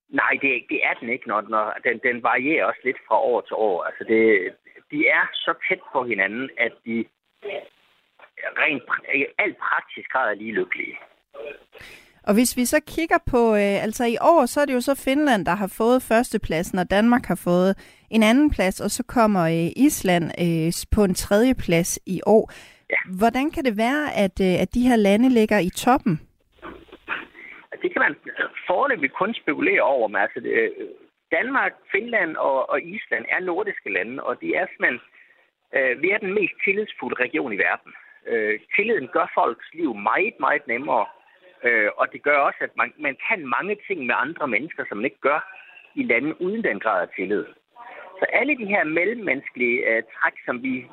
Nej, det, det er den ikke, når, når den, den varierer også lidt fra år til år. Altså det, de er så tæt på hinanden, at de rent alt praktisk grad er lige lykkelige. Og hvis vi så kigger på, øh, altså i år, så er det jo så Finland, der har fået førstepladsen, og Danmark har fået en anden plads, og så kommer øh, Island øh, på en tredje plads i år. Ja. Hvordan kan det være, at, øh, at de her lande ligger i toppen? Det kan man foreløbig kun spekulere over. Men altså, øh, Danmark, Finland og, og Island er nordiske lande, og de er simpelthen, øh, vi er den mest tillidsfulde region i verden. Øh, tilliden gør folks liv meget, meget nemmere, Øh, og det gør også, at man, man kan mange ting med andre mennesker, som man ikke gør i lande uden den grad af tillid. Så alle de her mellemmenneskelige øh, træk, som vi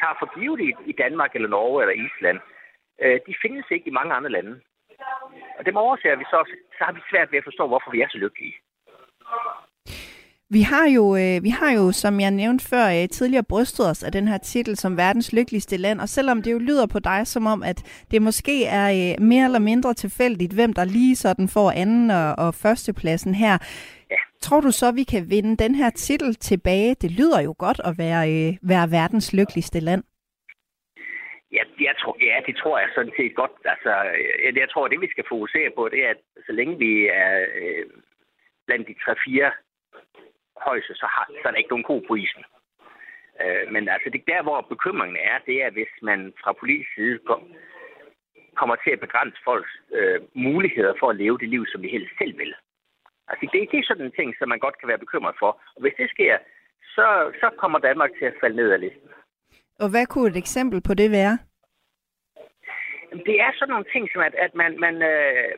tager for givet i, i Danmark eller Norge eller Island, øh, de findes ikke i mange andre lande. Og det overser vi så, så har vi svært ved at forstå, hvorfor vi er så lykkelige. Vi har jo, øh, vi har jo som jeg nævnte før, øh, tidligere brystet os af den her titel som verdens lykkeligste land, og selvom det jo lyder på dig som om, at det måske er øh, mere eller mindre tilfældigt, hvem der lige sådan får anden og, og førstepladsen her, ja. tror du så, vi kan vinde den her titel tilbage? Det lyder jo godt at være, øh, være verdens lykkeligste land. Ja, jeg tror, ja, det tror jeg sådan set godt. Altså, jeg, jeg tror, det vi skal fokusere på, det er, at så længe vi er øh, blandt de tre-fire højse, så, har, så er der ikke nogen ko på isen. Øh, men altså, det der, hvor bekymringen er, det er, hvis man fra politisk side kom, kommer til at begrænse folks øh, muligheder for at leve det liv, som de helst selv vil. Altså, det, det er sådan en ting, som man godt kan være bekymret for. Og hvis det sker, så, så kommer Danmark til at falde ned ad listen. Og hvad kunne et eksempel på det være? Det er sådan nogle ting, som at, at man, man øh,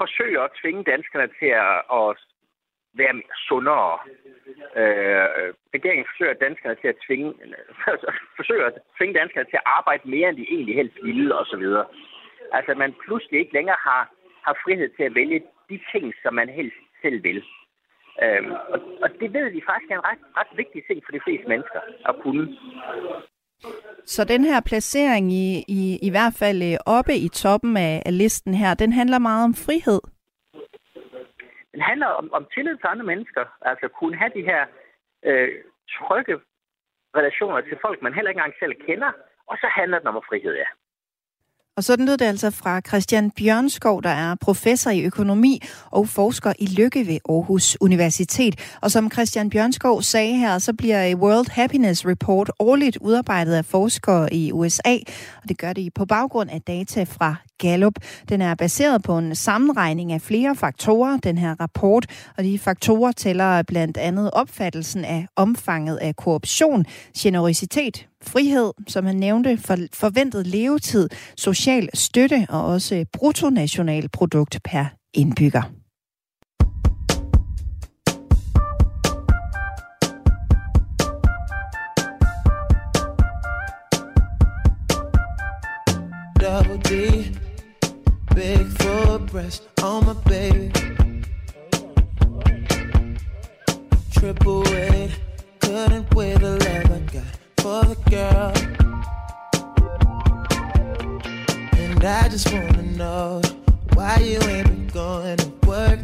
forsøger at tvinge danskerne til at, at være sundere. Øh, regeringen forsøger danskerne til at tvinge, *laughs* forsøger at tvinge danskerne til at arbejde mere, end de egentlig helst ville, osv. Altså, man pludselig ikke længere har, har frihed til at vælge de ting, som man helst selv vil. Øhm, og, og det ved vi faktisk er en ret, ret vigtig ting for de fleste mennesker at kunne. Så den her placering i, i, i hvert fald øh, oppe i toppen af, af listen her, den handler meget om frihed. Den handler om, om tillid til andre mennesker. Altså kunne have de her øh, trygge relationer til folk, man heller ikke engang selv kender. Og så handler den om frihed, ja. Og sådan lød det altså fra Christian Bjørnskov, der er professor i økonomi og forsker i lykke ved Aarhus Universitet. Og som Christian Bjørnskov sagde her, så bliver World Happiness Report årligt udarbejdet af forskere i USA, og det gør de på baggrund af data fra Gallup. Den er baseret på en sammenregning af flere faktorer, den her rapport, og de faktorer tæller blandt andet opfattelsen af omfanget af korruption, generøsitet, frihed, som han nævnte, for forventet levetid, social støtte og også bruttonationalprodukt per indbygger. double D. Big full breast on my baby. Triple weight, couldn't weigh the love I got for the girl. And I just wanna know why you ain't been going to work.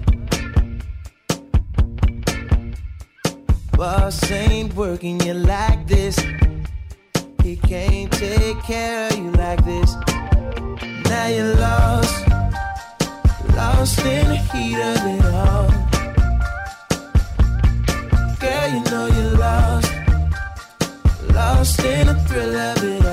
Boss ain't working you like this. He can't take care of you like this. Now you're lost, lost in the heat of it all. Girl, you know you're lost, in the thrill of it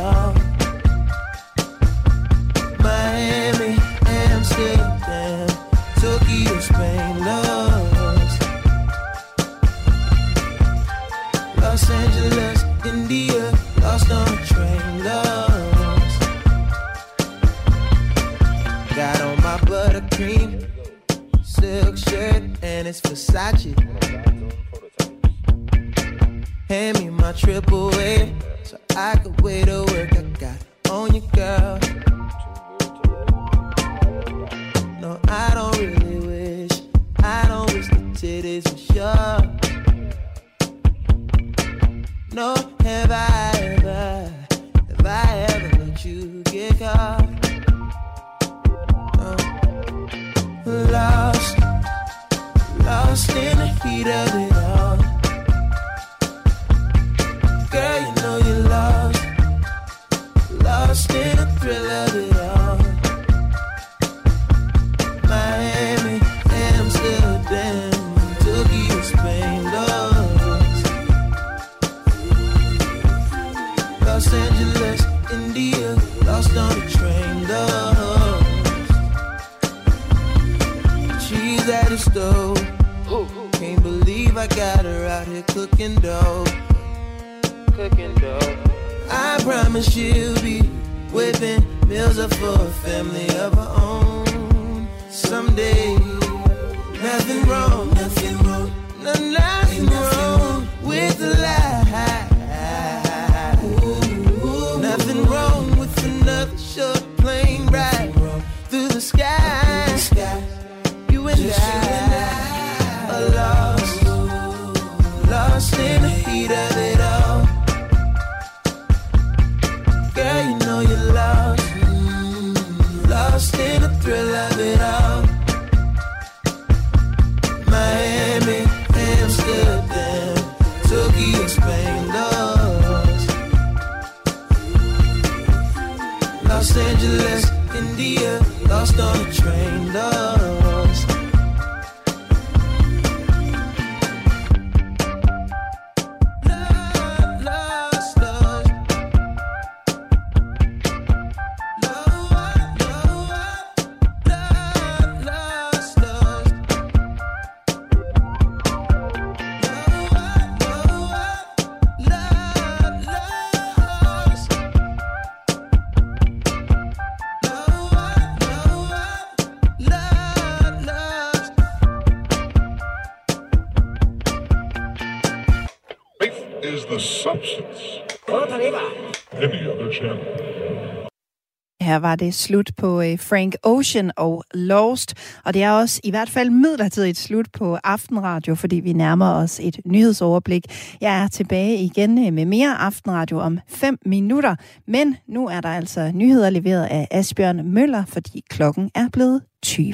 det slut på øh, Frank Ocean og Lost, og det er også i hvert fald midlertidigt slut på Aftenradio, fordi vi nærmer os et nyhedsoverblik. Jeg er tilbage igen øh, med mere Aftenradio om 5 minutter, men nu er der altså nyheder leveret af Asbjørn Møller, fordi klokken er blevet 20.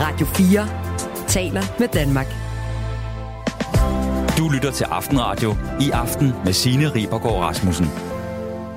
Radio 4 taler med Danmark. Du lytter til Aftenradio i aften med Signe Ribergaard Rasmussen.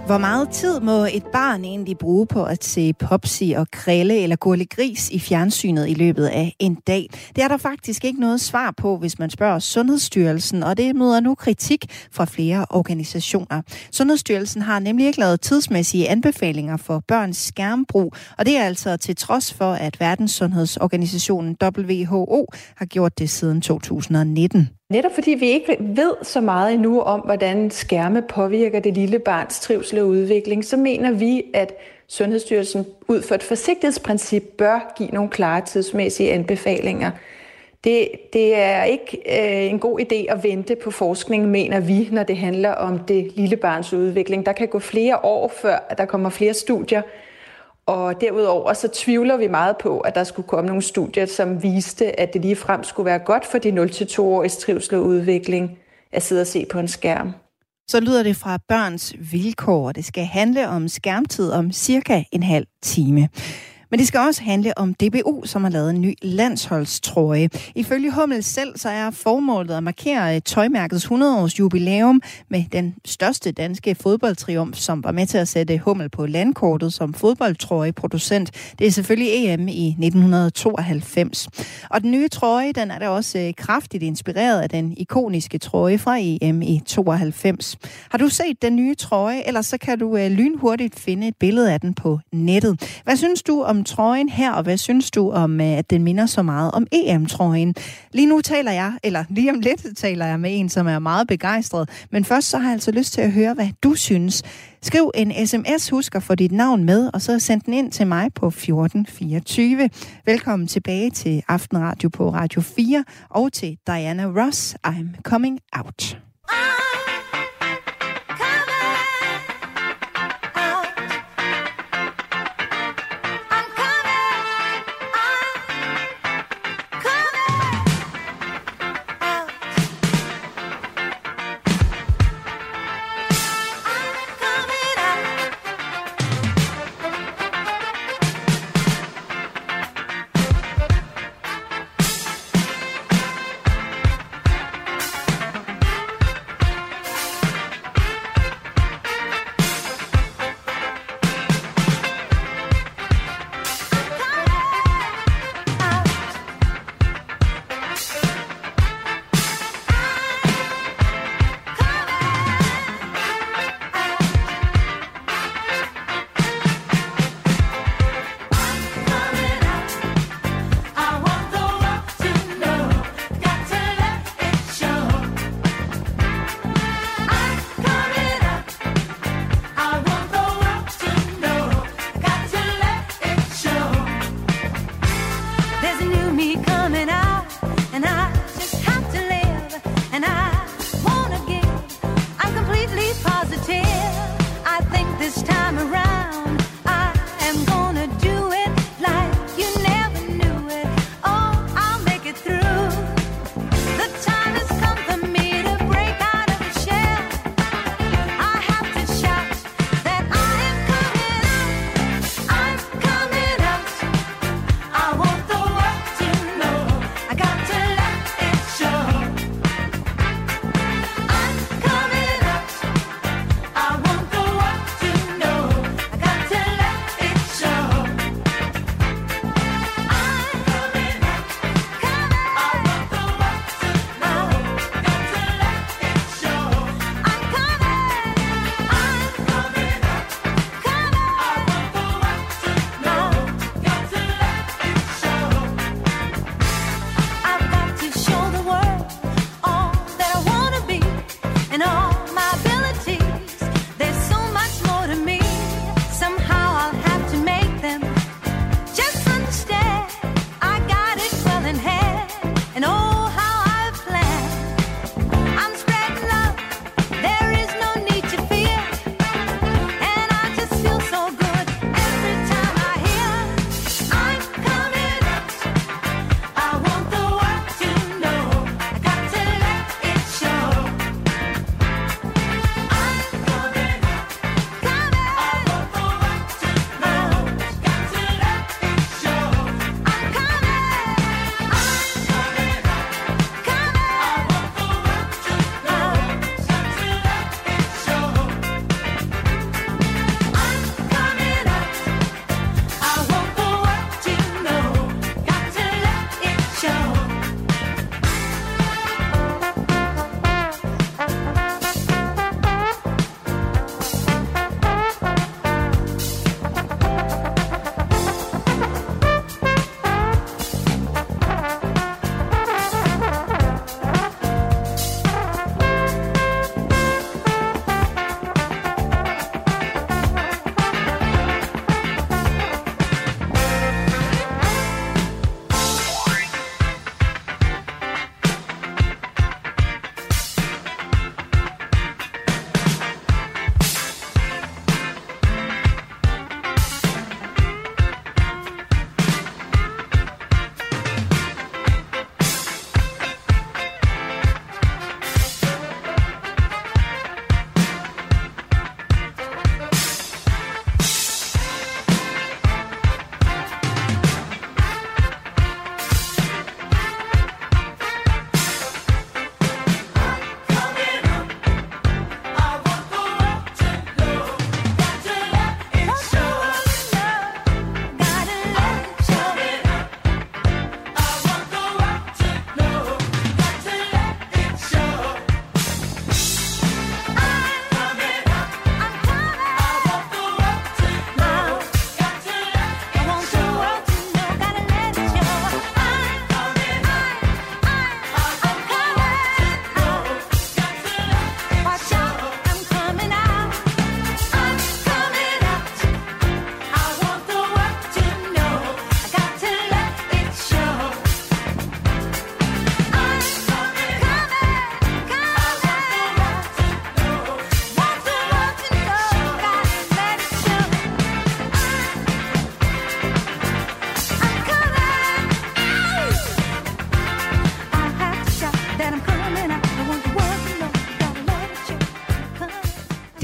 Hvor meget tid må et barn egentlig bruge på at se popsi og krille eller gurle gris i fjernsynet i løbet af en dag? Det er der faktisk ikke noget svar på, hvis man spørger Sundhedsstyrelsen, og det møder nu kritik fra flere organisationer. Sundhedsstyrelsen har nemlig ikke lavet tidsmæssige anbefalinger for børns skærmbrug, og det er altså til trods for, at Verdenssundhedsorganisationen WHO har gjort det siden 2019. Netop fordi vi ikke ved så meget endnu om, hvordan skærme påvirker det lille barns trivsel og udvikling, så mener vi, at Sundhedsstyrelsen ud fra et forsigtighedsprincip bør give nogle klare tidsmæssige anbefalinger. Det, det er ikke øh, en god idé at vente på forskning, mener vi, når det handler om det lille barns udvikling. Der kan gå flere år, før der kommer flere studier, og derudover så tvivler vi meget på, at der skulle komme nogle studier, som viste, at det lige frem skulle være godt for de 0-2-åriges trivsel og udvikling at sidde og se på en skærm. Så lyder det fra børns vilkår. Det skal handle om skærmtid om cirka en halv time. Men det skal også handle om DBU, som har lavet en ny landsholdstrøje. Ifølge Hummel selv, så er formålet at markere øh, tøjmærkets 100-års jubilæum med den største danske fodboldtriumf, som var med til at sætte Hummel på landkortet som fodboldtrøjeproducent. Det er selvfølgelig EM i 1992. Og den nye trøje, den er da også øh, kraftigt inspireret af den ikoniske trøje fra EM i 92. Har du set den nye trøje, eller så kan du øh, lynhurtigt finde et billede af den på nettet. Hvad synes du om trøjen her, og hvad synes du om, øh, at den minder så meget om EM-trøjen? Lige nu taler jeg, eller lige om lidt taler jeg med en, som er meget begejstret. Men først så har jeg altså lyst til at høre, hvad du synes. Skriv en sms, husk at få dit navn med, og så send den ind til mig på 1424. Velkommen tilbage til Aftenradio på Radio 4, og til Diana Ross, I'm Coming Out. Ah!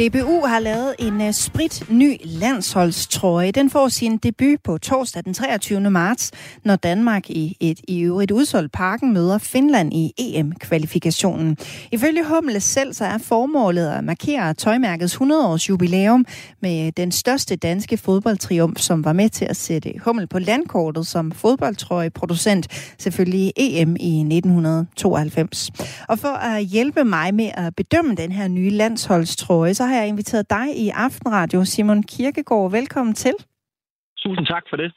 DBU har lavet en uh, sprit ny landsholdstrøje. Den får sin debut på torsdag den 23. marts, når Danmark i et i øvrigt udsolgt parken møder Finland i EM-kvalifikationen. Ifølge Hummel selv så er formålet at markere tøjmærkets 100-års jubilæum med øh, den største danske fodboldtriumf, som var med til at sætte Hummel på landkortet som fodboldtrøjeproducent, selvfølgelig EM i 1992. Og for at hjælpe mig med at bedømme den her nye landsholdstrøje, så har jeg inviteret dig i Aftenradio, Simon Kirkegaard. Velkommen til. Tusind tak for det.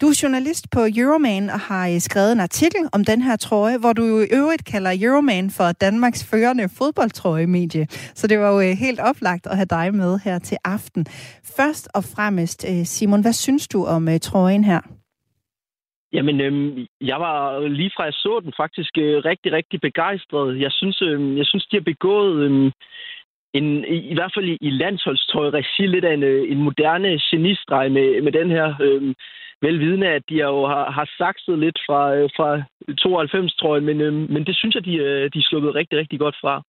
Du er journalist på Euroman og har øh, skrevet en artikel om den her trøje, hvor du i øvrigt kalder Euroman for Danmarks førende fodboldtrøjemedie. Så det var jo øh, helt oplagt at have dig med her til aften. Først og fremmest, øh, Simon, hvad synes du om trøjen her? Jamen, øhm, jeg var lige fra jeg så den faktisk øh, rigtig, rigtig begejstret. Jeg synes, øh, jeg synes de har begået øh, en, i, i hvert fald i, i landsholdstøj-regi lidt af en, øh, en moderne genistreg med, med den her. Øh, velvidende, at de jo har, har sakset lidt fra, øh, fra 92, tror jeg, men, øh, men det synes jeg, de, øh, de er sluppet rigtig, rigtig godt fra.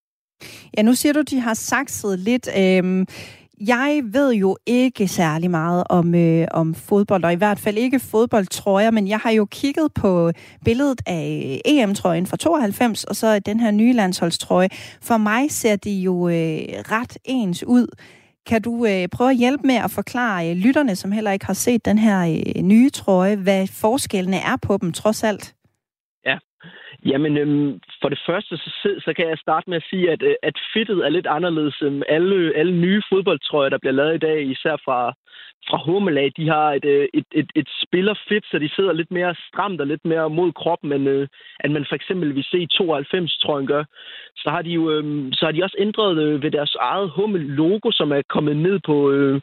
Ja, nu siger du, de har sakset lidt. Øh, jeg ved jo ikke særlig meget om, øh, om fodbold, og i hvert fald ikke fodboldtrøjer, men jeg har jo kigget på billedet af EM-trøjen fra 92, og så den her nye landsholdstrøje. For mig ser de jo øh, ret ens ud. Kan du øh, prøve at hjælpe med at forklare øh, lytterne, som heller ikke har set den her øh, nye trøje, hvad forskellene er på dem trods alt? Jamen, øhm, for det første, så, så kan jeg starte med at sige, at, øh, at fittet er lidt anderledes end alle, alle nye fodboldtrøjer, der bliver lavet i dag, især fra, fra Hummelag. De har et, øh, et, et, et spillerfit, så de sidder lidt mere stramt og lidt mere mod kroppen, end, øh, end man for eksempel vil se i 92-trøjen gør. Så har de jo øhm, så har de også ændret øh, ved deres eget Hummel-logo, som er kommet ned på... Øh,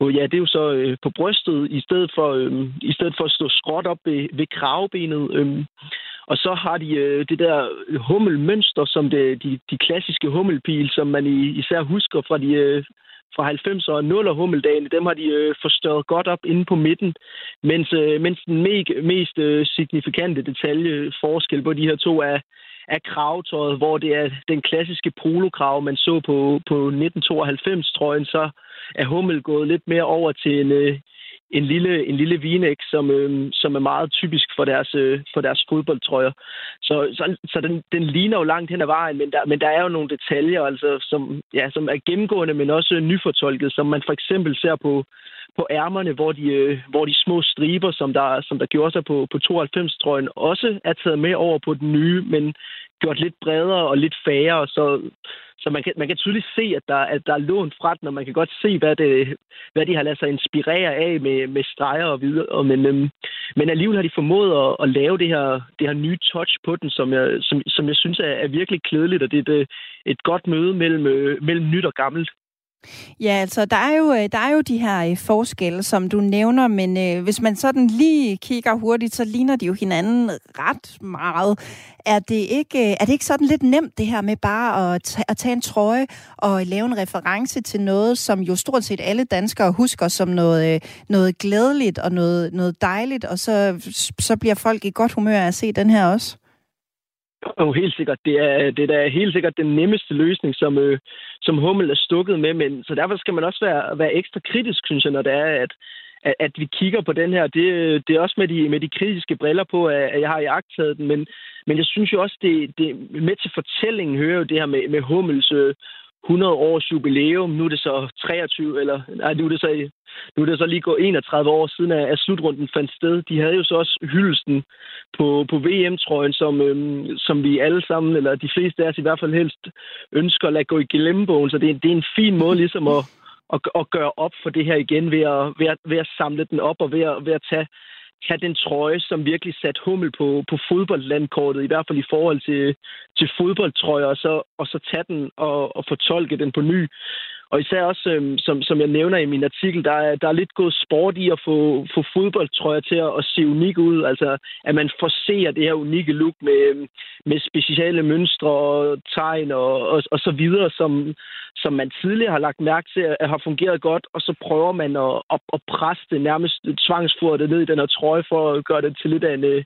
på, ja, det er jo så øh, på brystet, i stedet for, øh, i stedet for at stå skråt op ved, ved kravbenet. Øh. Og så har de øh, det der hummelmønster, som det, de, de klassiske hummelpil, som man i, især husker fra de øh, fra 90'er og 0'er hummeldagene, dem har de øh, forstørret godt op inde på midten, mens, øh, mens den me- mest øh, signifikante detalje forskel på de her to er, er kravtøjet, hvor det er den klassiske polokrav, man så på, på 1992-trøjen, så er Hummel gået lidt mere over til en, øh, en lille, en lille vinek, som, øh, som er meget typisk for deres, øh, for deres fodboldtrøjer. Så, så, så den, den ligner jo langt hen ad vejen, men der, men der er jo nogle detaljer, altså, som, ja, som er gennemgående, men også øh, nyfortolket, som man for eksempel ser på, på ærmerne, hvor de, øh, hvor de små striber, som der, som der gjorde sig på, på 92-trøjen, også er taget med over på den nye, men gjort lidt bredere og lidt færre, så, så man kan, man kan tydeligt se, at der, at der er lånt fra den, og man kan godt se, hvad, det, hvad de har ladet sig inspirere af med, med streger og videre. Men, øhm, men alligevel har de formået at, at lave det her, det her nye touch på den, som jeg, som, som jeg synes er, er virkelig klædeligt, og det er et, et godt møde mellem, øh, mellem nyt og gammelt. Ja, altså, der er jo, øh, der er jo de her øh, forskelle, som du nævner, men øh, hvis man sådan lige kigger hurtigt, så ligner de jo hinanden ret meget. Er det ikke, øh, er det ikke sådan lidt nemt, det her med bare at, at tage en trøje og lave en reference til noget, som jo stort set alle danskere husker som noget, noget glædeligt og noget, noget dejligt, og så, så bliver folk i godt humør af at se den her også? Jo, helt sikkert. Det er, det er helt sikkert den nemmeste løsning, som, øh, som Hummel er stukket med. Men, så derfor skal man også være, være ekstra kritisk, synes jeg, når det er, at, at, at vi kigger på den her. Det, øh, det er også med de, med de kritiske briller på, at jeg har iagtaget den. Men, men jeg synes jo også, det, det med til fortællingen hører jo det her med, med Hummels øh, 100 års jubilæum. Nu er det så 23, eller nej, nu er det så, nu er det så lige gået 31 år siden, at, at slutrunden fandt sted. De havde jo så også hyldelsen på, på VM-trøjen, som, øhm, som vi alle sammen, eller de fleste af os i hvert fald helst, ønsker at lade gå i glemmebogen. Så det, det er en fin måde ligesom at, at, at gøre op for det her igen ved at, ved at, ved at samle den op og ved at, ved at tage have den trøje, som virkelig satte hummel på, på fodboldlandkortet, i hvert fald i forhold til, til fodboldtrøjer, og så, og så tage den og, og fortolke den på ny. Og især også, øh, som, som jeg nævner i min artikel, der er, der er lidt gået sport i at få, få fodboldtrøjer til at, at se unik ud. Altså, at man forser det her unikke look med, øhm, med speciale mønstre og tegn og, og, og så videre, som, som man tidligere har lagt mærke til, at har fungeret godt. Og så prøver man at, at, at presse det nærmest tvangsfodret det ned i den her trøje for at gøre det til lidt af en, øh,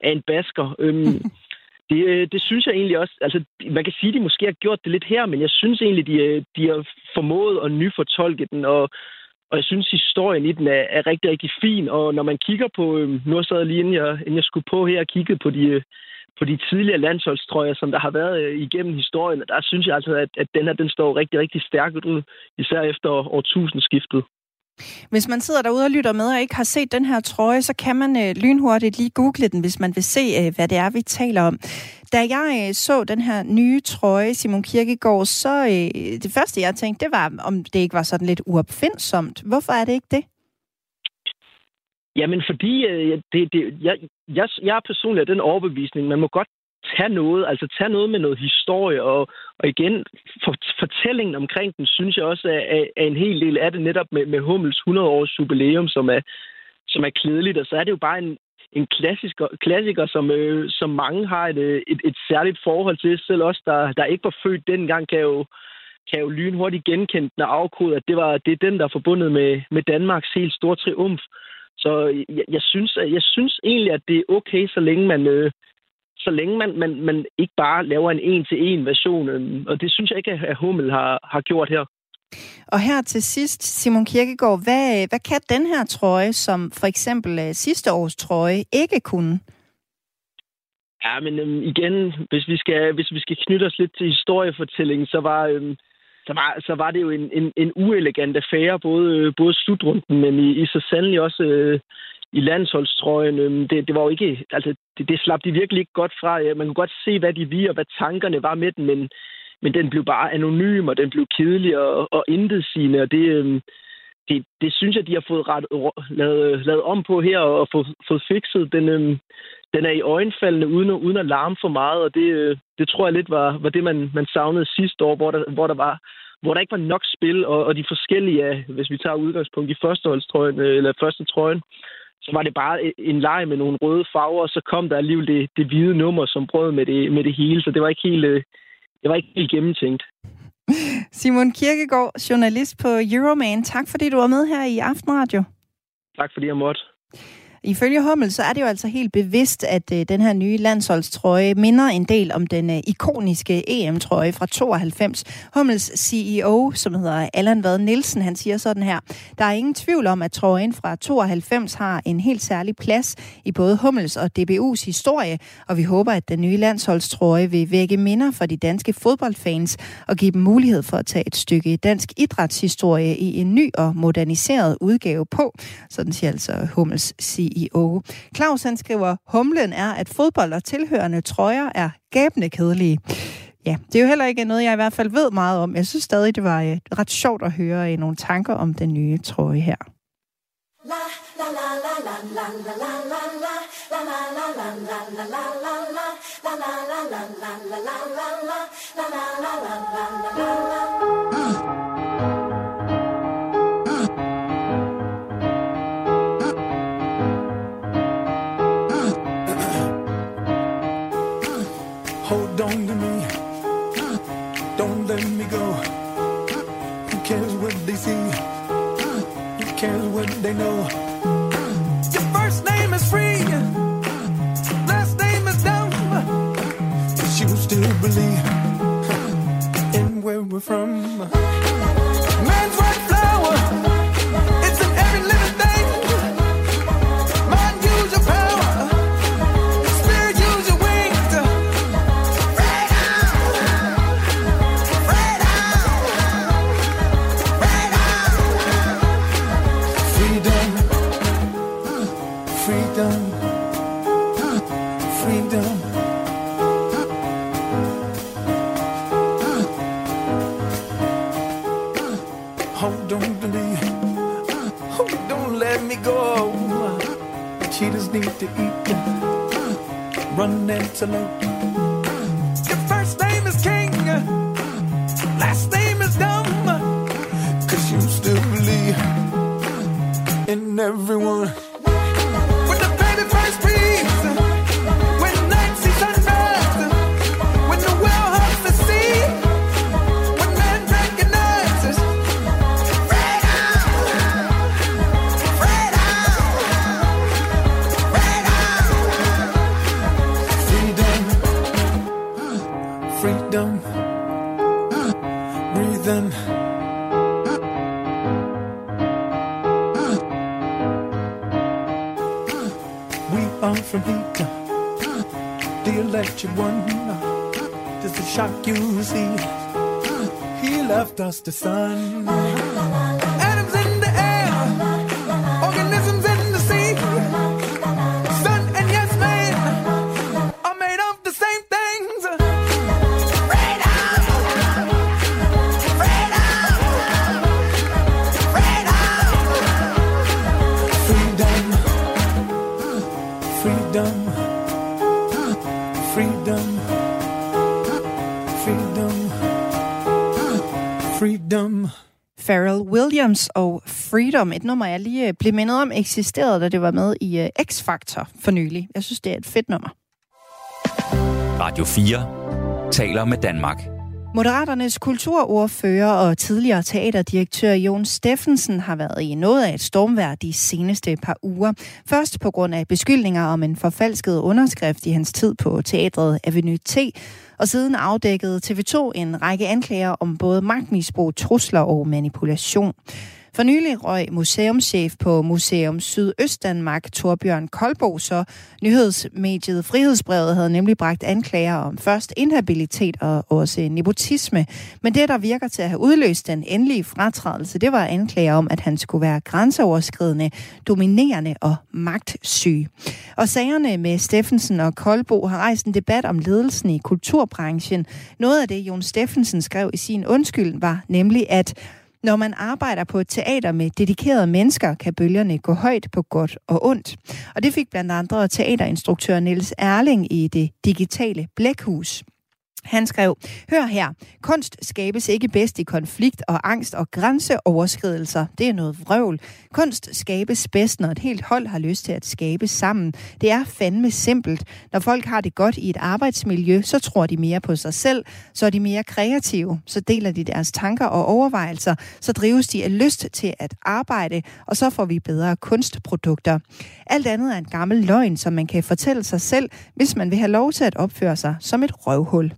af en basker. Øhm, *laughs* Det, øh, det synes jeg egentlig også. Altså, man kan sige, at de måske har gjort det lidt her, men jeg synes egentlig, de, øh, de har formået at nyfortolke den, og, og jeg synes, historien i den er, er rigtig, rigtig fin. Og når man kigger på, øh, nu sad jeg lige inden jeg, inden jeg skulle på her og kiggede på de, øh, på de tidligere landsholdstrøjer, som der har været øh, igennem historien, der synes jeg altså, at, at den her, den står rigtig, rigtig stærkt ud, især efter årtusindskiftet. Hvis man sidder derude og lytter med og ikke har set den her trøje, så kan man øh, lynhurtigt lige google den, hvis man vil se, øh, hvad det er, vi taler om. Da jeg øh, så den her nye trøje, Simon Kirkegaard, så øh, det første, jeg tænkte, det var, om det ikke var sådan lidt uopfindsomt. Hvorfor er det ikke det? Jamen, fordi øh, det, det, jeg, jeg, jeg er personligt af den overbevisning, man må godt tag noget, altså tag noget med noget historie, og, og igen, for, fortællingen omkring den, synes jeg også er, er, er en hel del af det, netop med, med Hummels 100-års jubilæum, som er, som er klædeligt, og så er det jo bare en, en klassiker, klassiker som, øh, som mange har et, øh, et, et særligt forhold til. Selv os, der, der ikke var født dengang, kan jo, kan jo lynhurtigt genkende den og afkode, at det, var, det er den, der er forbundet med, med Danmarks helt store triumf. Så jeg, jeg, synes, jeg synes egentlig, at det er okay, så længe man, øh, så længe man, man, man ikke bare laver en en-til-en version. Øh, og det synes jeg ikke, at Hummel har, har gjort her. Og her til sidst, Simon Kirkegaard, hvad, hvad kan den her trøje, som for eksempel uh, sidste års trøje, ikke kunne? Ja, men øhm, igen, hvis vi, skal, hvis vi skal knytte os lidt til historiefortællingen, så var, øhm, så var, så var det jo en, en, en uelegant affære, både, både slutrunden, men i, i så sandelig også øh, i landsholdstrøjen. Øh, det, det var jo ikke, altså, det, det slap de virkelig ikke godt fra. Man kunne godt se, hvad de vi og hvad tankerne var med den, men, men den blev bare anonym, og den blev kedelig og, og intetsigende, og det, øh, det, det synes jeg, de har fået ret, lavet, lavet om på her og fået, fået fikset. Den, øh, den er i øjenfaldende uden, uden at larme for meget, og det, øh, det tror jeg lidt var, var det, man, man savnede sidste år, hvor der, hvor der var hvor der ikke var nok spil, og, og de forskellige, hvis vi tager udgangspunkt i førsteholdstrøjen, øh, eller første trøjen, så var det bare en leg med nogle røde farver, og så kom der alligevel det, det hvide nummer, som brød med det, med det hele, så det var ikke helt, øh, det var ikke helt gennemtænkt. Simon Kirkegaard, journalist på Euroman. Tak fordi du var med her i Aftenradio. Tak fordi jeg måtte. Ifølge Hummel, så er det jo altså helt bevidst, at øh, den her nye landsholdstrøje minder en del om den øh, ikoniske EM-trøje fra 92. Hummels CEO, som hedder Allan Vad Nielsen, han siger sådan her. Der er ingen tvivl om, at trøjen fra 92 har en helt særlig plads i både Hummels og DBU's historie, og vi håber, at den nye landsholdstrøje vil vække minder for de danske fodboldfans og give dem mulighed for at tage et stykke dansk idrætshistorie i en ny og moderniseret udgave på. Sådan siger altså Hummels CEO. CEO. Claus han skriver, humlen er, at fodbold og tilhørende trøjer er gabende kedelige. Ja, det er jo heller ikke noget, jeg i hvert fald ved meget om. Jeg synes stadig, det var ret sjovt at høre nogle tanker om den nye trøje her. Hold they know? Your first name is free. Last name is dumb. But you still believe in where we're from. Need to eat, uh, run antelope. Uh, your first name is King, uh, last name is Dumb. Cause you still believe in everyone. One. Just a shock you see. He left us the sun. Williams og Freedom, et nummer, jeg lige øh, blev mindet om, eksisterede, da det var med i øh, X-Factor for nylig. Jeg synes, det er et fedt nummer. Radio 4 taler med Danmark. Moderaternes kulturordfører og tidligere teaterdirektør Jon Steffensen har været i noget af et stormvær de seneste par uger. Først på grund af beskyldninger om en forfalsket underskrift i hans tid på teatret Avenue T, og siden afdækkede TV2 en række anklager om både magtmisbrug, trusler og manipulation. For nylig røg museumschef på Museum Sydøstdanmark, Torbjørn Kolbo, så nyhedsmediet Frihedsbrevet havde nemlig bragt anklager om først inhabilitet og også nepotisme. Men det, der virker til at have udløst den endelige fratrædelse, det var anklager om, at han skulle være grænseoverskridende, dominerende og magtsyg. Og sagerne med Steffensen og Kolbo har rejst en debat om ledelsen i kulturbranchen. Noget af det, Jon Steffensen skrev i sin undskyld, var nemlig, at når man arbejder på et teater med dedikerede mennesker, kan bølgerne gå højt på godt og ondt. Og det fik blandt andre teaterinstruktør Niels Erling i det digitale Blækhus. Han skrev, hør her, kunst skabes ikke bedst i konflikt og angst og grænseoverskridelser. Det er noget vrøvl. Kunst skabes bedst, når et helt hold har lyst til at skabe sammen. Det er fandme simpelt. Når folk har det godt i et arbejdsmiljø, så tror de mere på sig selv, så er de mere kreative, så deler de deres tanker og overvejelser, så drives de af lyst til at arbejde, og så får vi bedre kunstprodukter. Alt andet er en gammel løgn, som man kan fortælle sig selv, hvis man vil have lov til at opføre sig som et røvhul.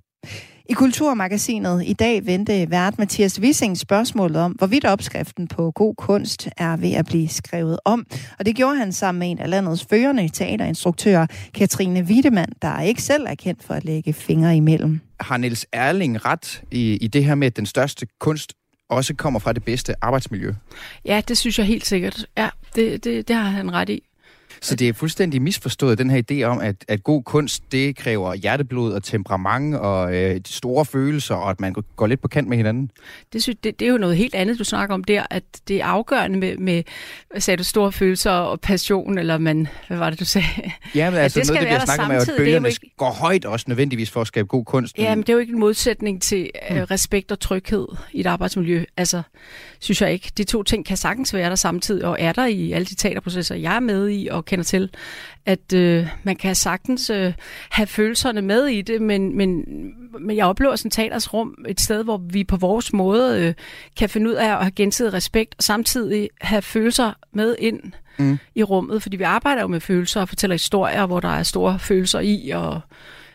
I Kulturmagasinet i dag vendte vært Mathias Wissing spørgsmålet om, hvorvidt opskriften på god kunst er ved at blive skrevet om. Og det gjorde han sammen med en af landets førende teaterinstruktører, Katrine Wiedemann, der ikke selv er kendt for at lægge fingre imellem. Har Niels Erling ret i, i det her med, at den største kunst også kommer fra det bedste arbejdsmiljø? Ja, det synes jeg helt sikkert. Ja, det, det, det har han ret i. Så det er fuldstændig misforstået, den her idé om, at, at god kunst, det kræver hjerteblod og temperament og øh, store følelser, og at man går lidt på kant med hinanden. Det, synes, det, det er jo noget helt andet, du snakker om der, at det er afgørende med, med sagde du, store følelser og passion, eller man, hvad var det, du sagde? Ja, men altså det noget, det bliver snakket om, er at er bølgerne ikke- går højt også nødvendigvis for at skabe god kunst. Ja, men det er jo ikke en modsætning til øh, Mm. respekt og tryghed i et arbejdsmiljø. Altså, synes jeg ikke. De to ting kan sagtens være der samtidig, og er der i alle de teaterprocesser, jeg er med i og kender til, at øh, man kan sagtens øh, have følelserne med i det, men, men, men jeg oplever sådan teaters rum et sted, hvor vi på vores måde øh, kan finde ud af at have gensidig respekt, og samtidig have følelser med ind Mm. i rummet, fordi vi arbejder jo med følelser og fortæller historier, hvor der er store følelser i, og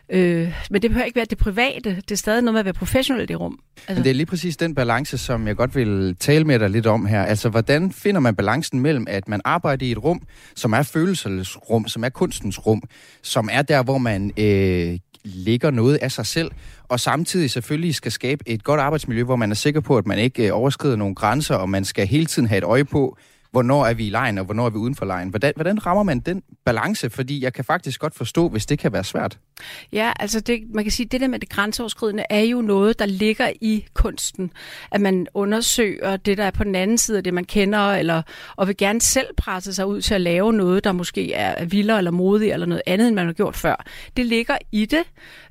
Øh, men det behøver ikke være det private. Det er stadig noget med at være professionel i det rum. Men det er lige præcis den balance, som jeg godt vil tale med dig lidt om her. Altså, hvordan finder man balancen mellem, at man arbejder i et rum, som er følelsernes rum, som er kunstens rum, som er der, hvor man øh, ligger noget af sig selv, og samtidig selvfølgelig skal skabe et godt arbejdsmiljø, hvor man er sikker på, at man ikke øh, overskrider nogle grænser, og man skal hele tiden have et øje på, hvornår er vi i lejen, og hvornår er vi uden for lejen. Hvordan, hvordan rammer man den balance? Fordi jeg kan faktisk godt forstå, hvis det kan være svært. Ja, altså det, man kan sige, det der med det grænseoverskridende er jo noget, der ligger i kunsten. At man undersøger det, der er på den anden side af det, man kender, eller, og vil gerne selv presse sig ud til at lave noget, der måske er vildere eller modigere eller noget andet, end man har gjort før. Det ligger i det,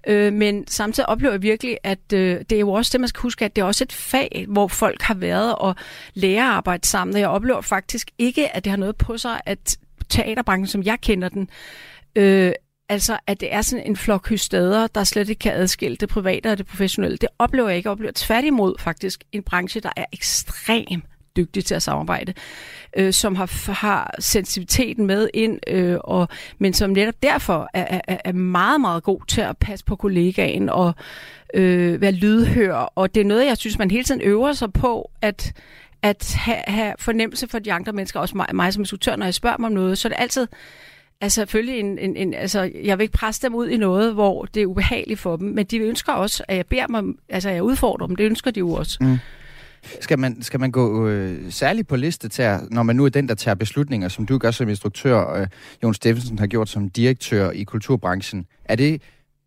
øh, men samtidig oplever jeg virkelig, at øh, det er jo også det, man skal huske, at det er også et fag, hvor folk har været og lærer at arbejde sammen. Og jeg oplever faktisk ikke, at det har noget på sig, at teaterbranchen, som jeg kender den, øh, Altså, at det er sådan en flok hystader, der slet ikke kan adskille det private og det professionelle. Det oplever jeg ikke. Jeg oplever tværtimod faktisk en branche, der er ekstremt dygtig til at samarbejde, øh, som har, har sensitiviteten med ind, øh, og, men som netop derfor er, er, er meget, meget god til at passe på kollegaen og øh, være lydhør. Og det er noget, jeg synes, man hele tiden øver sig på, at at have, have fornemmelse for de andre mennesker, også mig, mig som instruktør, når jeg spørger mig om noget, så er det altid Altså selvfølgelig en, en, en, altså, jeg vil ikke presse dem ud i noget, hvor det er ubehageligt for dem, men de ønsker også, at jeg beder dem, altså jeg udfordrer dem, det ønsker de jo også. Mm. Skal man, skal man gå øh, særligt på liste til, når man nu er den, der tager beslutninger, som du gør som instruktør, og øh, Jon Steffensen har gjort som direktør i kulturbranchen? Er det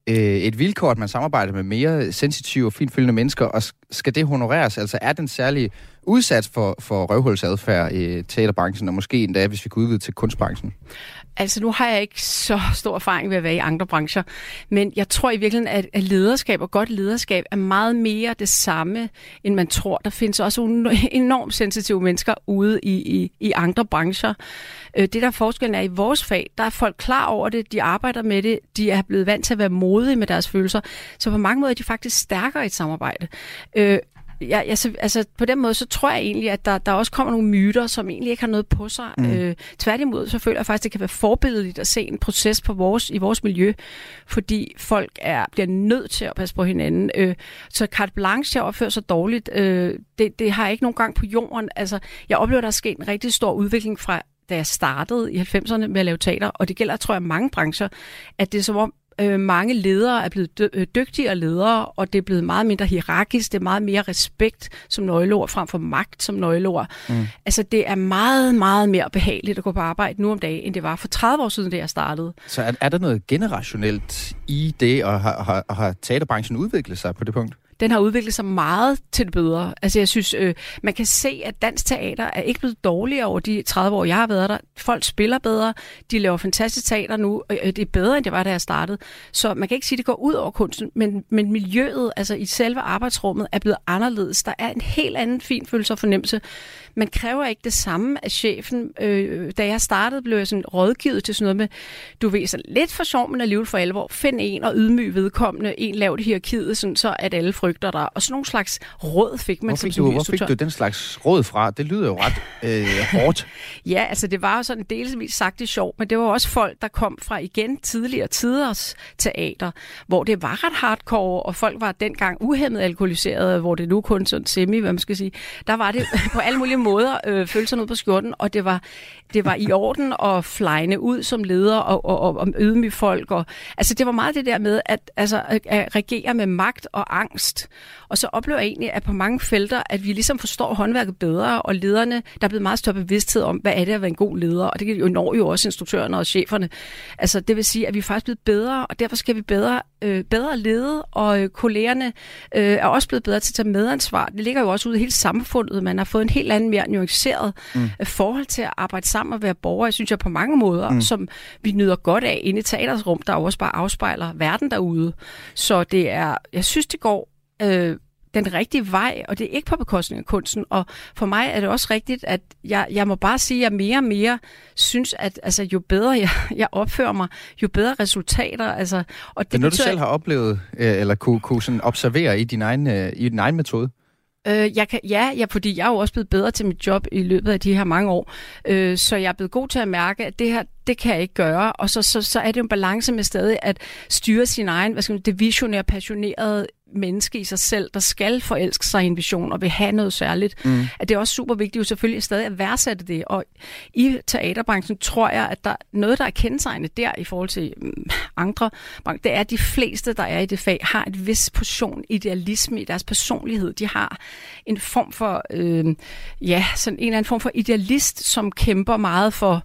øh, et vilkår, at man samarbejder med mere sensitive og finfølgende mennesker, og skal det honoreres? Altså er den særlig udsat for, for røvhulsadfærd i teaterbranchen, og måske endda, hvis vi kunne udvide til kunstbranchen? Altså nu har jeg ikke så stor erfaring ved at være i andre brancher, men jeg tror i virkeligheden, at, at lederskab og godt lederskab er meget mere det samme, end man tror. Der findes også *laughs* enormt sensitive mennesker ude i, i, i andre brancher. Øh, det der forskellen er i vores fag, der er folk klar over det, de arbejder med det, de er blevet vant til at være modige med deres følelser, så på mange måder er de faktisk stærkere i et samarbejde. Øh, Ja, altså, altså på den måde, så tror jeg egentlig, at der, der også kommer nogle myter, som egentlig ikke har noget på sig. Mm. Øh, tværtimod, så føler jeg faktisk, at det kan være forbilledeligt at se en proces på vores, i vores miljø, fordi folk er, bliver nødt til at passe på hinanden. Øh, så carte blanche til at opføre sig dårligt, øh, det, det har jeg ikke nogen gang på jorden. Altså, jeg oplever, der er sket en rigtig stor udvikling fra da jeg startede i 90'erne med at lave teater, og det gælder, tror jeg, mange brancher, at det er som om, øh, mange ledere er blevet dy- øh, dygtigere ledere, og det er blevet meget mindre hierarkisk, det er meget mere respekt som nøgleord, frem for magt som nøgleord. Mm. Altså det er meget, meget mere behageligt at gå på arbejde nu om dagen, end det var for 30 år siden, da jeg startede. Så er, er der noget generationelt i det, og har, har, har teaterbranchen udviklet sig på det punkt? den har udviklet sig meget til det bedre. Altså jeg synes, øh, man kan se, at dansk teater er ikke blevet dårligere over de 30 år, jeg har været der. Folk spiller bedre, de laver fantastisk teater nu, og det er bedre, end det var, da jeg startede. Så man kan ikke sige, at det går ud over kunsten, men, men miljøet, altså i selve arbejdsrummet, er blevet anderledes. Der er en helt anden fin følelse og fornemmelse. Man kræver ikke det samme af chefen. Øh, da jeg startede, blev jeg sådan rådgivet til sådan noget med, du ved, så lidt for sjov, men alligevel for alvor. Find en og ydmyg vedkommende, en lavt hierarkiet, sådan så at alle frygter dig. Og sådan nogle slags råd fik man hvor fik, som du, hvor fik du den slags råd fra? Det lyder jo ret øh, *laughs* hårdt. ja, altså det var jo sådan delvis sagt det sjovt, men det var også folk, der kom fra igen tidligere tiders teater, hvor det var ret hardcore, og folk var dengang uhemmet alkoholiseret, hvor det nu kun sådan semi, hvad man skal sige. Der var det *laughs* på alle mulige måder øh, følte sig ud på skjorten, og det var, det var i orden at flyne ud som leder og, og, og, og ydmyge folk. Og, altså det var meget det der med at, altså, at, at regere med magt og angst. Og så oplever jeg egentlig, at på mange felter, at vi ligesom forstår håndværket bedre, og lederne, der er blevet meget større bevidsthed om, hvad er det at være en god leder, og det jo når jo også instruktørerne og cheferne. Altså det vil sige, at vi er faktisk blevet bedre, og derfor skal vi bedre, øh, bedre lede, og øh, kollegerne øh, er også blevet bedre til at tage medansvar. Det ligger jo også ude i hele samfundet. Man har fået en helt anden, mere nuanceret mm. Øh, forhold til at arbejde sammen og være borger, jeg synes jeg på mange måder, mm. som vi nyder godt af inde i teatersrum, der også bare afspejler verden derude. Så det er, jeg synes, det går øh, den rigtige vej, og det er ikke på bekostning af kunsten. Og for mig er det også rigtigt, at jeg, jeg må bare sige, at jeg mere og mere synes, at altså, jo bedre jeg, *laughs* jeg opfører mig, jo bedre resultater. Altså, og det er noget, betyder, du selv har oplevet, øh, eller kunne, kunne sådan observere i din egen, øh, i din egen metode? Øh, jeg kan, ja, ja, fordi jeg er jo også blevet bedre til mit job i løbet af de her mange år. Øh, så jeg er blevet god til at mærke, at det her, det kan jeg ikke gøre. Og så, så, så er det jo en balance med stadig at styre sin egen, hvad skal man, det visionære, passionerede menneske i sig selv, der skal forelske sig i en vision og vil have noget særligt, mm. at det er også super vigtigt jo selvfølgelig stadig at værdsætte det. Og i teaterbranchen tror jeg, at der noget, der er kendetegnet der i forhold til mm, andre brancher, det er, at de fleste, der er i det fag, har et vis portion idealisme i deres personlighed. De har en form for, øh, ja, sådan en eller anden form for idealist, som kæmper meget for øh,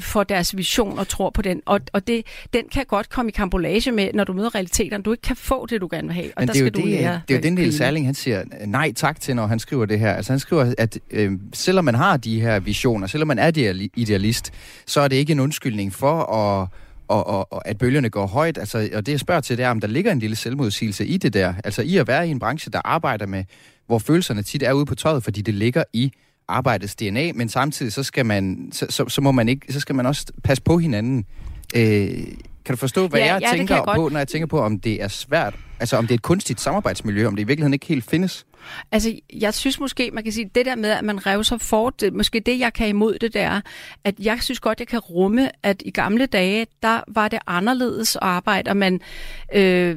for deres vision og tror på den. Og, og det, den kan godt komme i kambolage med, når du møder realiteterne. Du ikke kan få det, du gerne vil have. Og Men der det er skal jo du det, lære, det er jo den del Særling, han siger nej tak til, når han skriver det her. Altså han skriver, at øh, selvom man har de her visioner, selvom man er idealist, så er det ikke en undskyldning for at og, og, og at bølgerne går højt. Altså, og det jeg spørger til, det er, om der ligger en lille selvmodsigelse i det der. Altså i at være i en branche, der arbejder med, hvor følelserne tit er ude på tøjet, fordi det ligger i arbejdets DNA, men samtidig så skal man, så, så, så må man ikke, så skal man også passe på hinanden. Øh, kan du forstå, hvad Ja, jeg ja, tænker jeg på, når jeg tænker på, om det er svært Altså om det er et kunstigt samarbejdsmiljø, om det i virkeligheden ikke helt findes? Altså, jeg synes måske, man kan sige, det der med, at man rev sig fort, det, måske det, jeg kan imod det, der, at jeg synes godt, jeg kan rumme, at i gamle dage, der var det anderledes at arbejde, og man øh,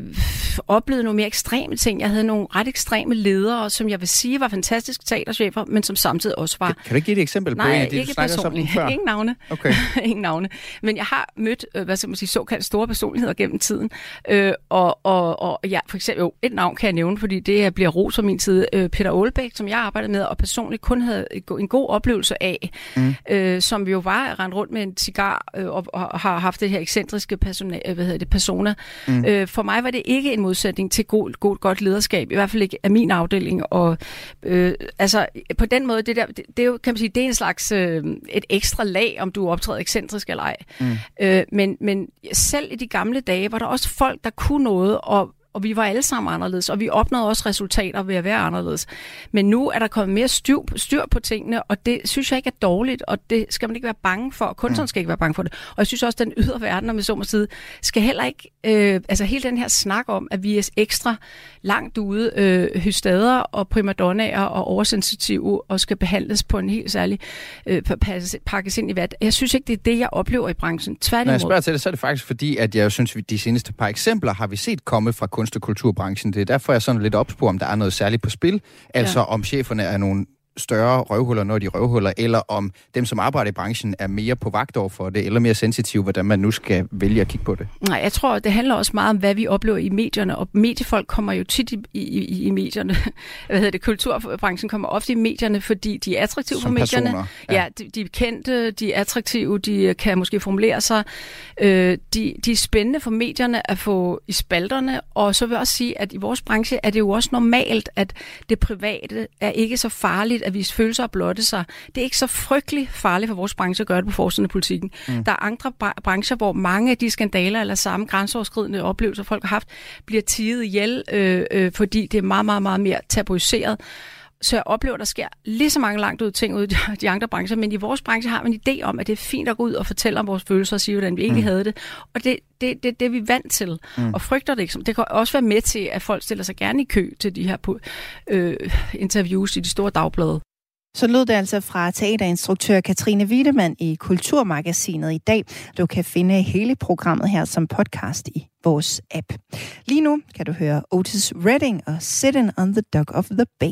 oplevede nogle mere ekstreme ting. Jeg havde nogle ret ekstreme ledere, som jeg vil sige var fantastiske teaterchefer, men som samtidig også var... Kan, kan du ikke give et eksempel på Nej, en af de, ikke personligt. før? *laughs* Ingen navne. Okay. *laughs* Ingen navne. Men jeg har mødt, øh, hvad skal man sige, såkaldt store personligheder gennem tiden. Øh, og, og, og ja, for eksempel, jo, et navn kan jeg nævne, fordi det bliver ros fra min side. Øh, Peter Aalbæk, som jeg arbejdede med, og personligt kun havde en god oplevelse af, mm. øh, som jo var rendt rundt med en cigar øh, og, og har haft det her ekscentriske persona, øh, hvad hedder det, persona. Mm. Øh, for mig var det ikke en modsætning til god, god, godt lederskab, i hvert fald ikke af min afdeling. Og øh, altså, på den måde, det der, det, det er jo, kan man sige, det er en slags øh, et ekstra lag, om du optræder ekscentrisk eller ej. Mm. Øh, men, men selv i de gamle dage var der også folk, der kunne noget, og og vi var alle sammen anderledes, og vi opnåede også resultater ved at være anderledes. Men nu er der kommet mere styr, styr på tingene, og det synes jeg ikke er dårligt, og det skal man ikke være bange for. Kunstneren skal ikke være bange for det. Og jeg synes også, at den ydre verden, om jeg så må sige, skal heller ikke... Øh, altså hele den her snak om, at vi er ekstra langt ude øh, hystader og primadonnaer og oversensitive og skal behandles på en helt særlig øh, pakkes, ind i vat. Jeg synes ikke, det er det, jeg oplever i branchen. Tværtimod. Når jeg spørger til det, så er det faktisk fordi, at jeg synes, at de seneste par eksempler har vi set komme fra kunst- og kulturbranchen. Det er derfor, jeg sådan lidt opspurgt, om der er noget særligt på spil. Altså Ja. om cheferne er nogle større røvhuller, når de er røvhuller, eller om dem, som arbejder i branchen, er mere på vagt over for det, eller mere sensitive, hvordan man nu skal vælge at kigge på det. Nej, jeg tror, det handler også meget om, hvad vi oplever i medierne, og mediefolk kommer jo tit i, i, i medierne. *laughs* Hvad hedder det? Kulturbranchen kommer ofte i medierne, fordi de er attraktive Som for medierne. personer, ja. ja de, de er kendte, de er attraktive, de kan måske formulere sig. Øh, de, de er spændende for medierne at få i spalterne, og så vil jeg også sige, at i vores branche er det jo også normalt, at det private er ikke så farligt at vise følelser og blotte sig. Det er ikke så frygtelig farligt for vores branche at gøre det på forsiden af politikken. Mm. Der er andre bra- brancher, hvor mange af de skandaler eller samme grænseoverskridende oplevelser, folk har haft, bliver tiget ihjel, øh, øh, fordi det er meget, meget, meget mere tabuiseret. Så jeg oplever, at der sker lige så mange langt ud ting ud i de- andre brancher, men i vores branche har man en idé om, at det er fint at gå ud og fortælle om vores følelser og sige, hvordan vi egentlig Mm. havde det. Og det, det, det, det er vi vant til, Mm. og frygter det ikke. Det kan også være med til, at folk stiller sig gerne i kø til de her øh, interviews i de store dagblade. Så lød det altså fra teaterinstruktør Katrine Wiedemann i Kulturmagasinet i dag. Du kan finde hele programmet her som podcast i vores app. Lige nu kan du høre Otis Redding og Sitting on the Dock of the Bay.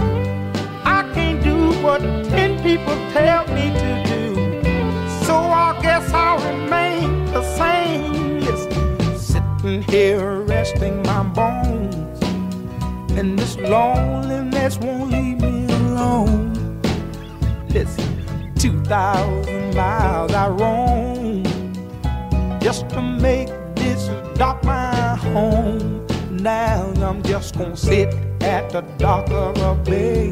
What ten people tell me to do. So I guess I'll remain the same. Listen, sitting here resting my bones. And this loneliness won't leave me alone. Listen, 2,000 miles I roam just to make this dock my home. Now I'm just gonna sit at the dock of a bay,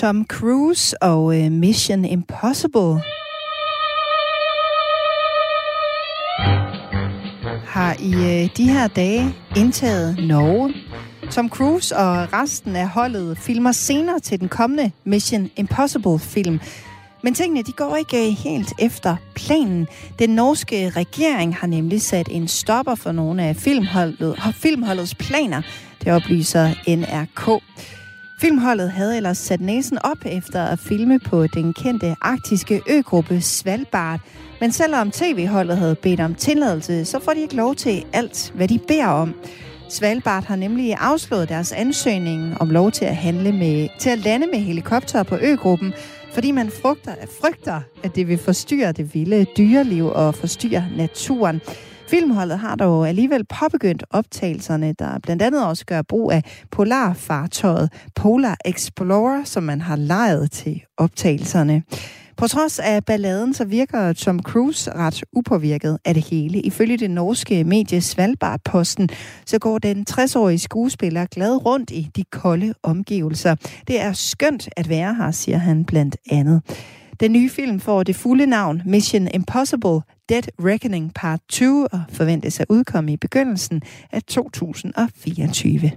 Tom Cruise og øh, Mission Impossible har i øh, de her dage indtaget Norge. Tom Cruise og resten af holdet filmer senere til den kommende Mission Impossible-film. Men tingene de går ikke øh, helt efter planen. Den norske regering har nemlig sat en stopper for nogle af filmholdet, filmholdets planer. Det oplyser NRK. Filmholdet havde ellers sat næsen op efter at filme på den kendte arktiske øgruppe Svalbard. Men selvom tv-holdet havde bedt om tilladelse, så får de ikke lov til alt, hvad de beder om. Svalbard har nemlig afslået deres ansøgning om lov til at, handle med, til at lande med helikopter på øgruppen, fordi man frygter, frygter, at det vil forstyrre det vilde dyreliv og forstyrre naturen. Filmholdet har dog alligevel påbegyndt optagelserne, der blandt andet også gør brug af polarfartøjet Polar Explorer, som man har lejet til optagelserne. På trods af balladen, så virker Tom Cruise ret upåvirket af det hele. Ifølge det norske medie Svalbard-posten, så går den 60-årige skuespiller glad rundt i de kolde omgivelser. Det er skønt at være her, siger han blandt andet. Den nye film får det fulde navn Mission Impossible Dead Reckoning Part 2 og forventes at udkomme i begyndelsen af 2024.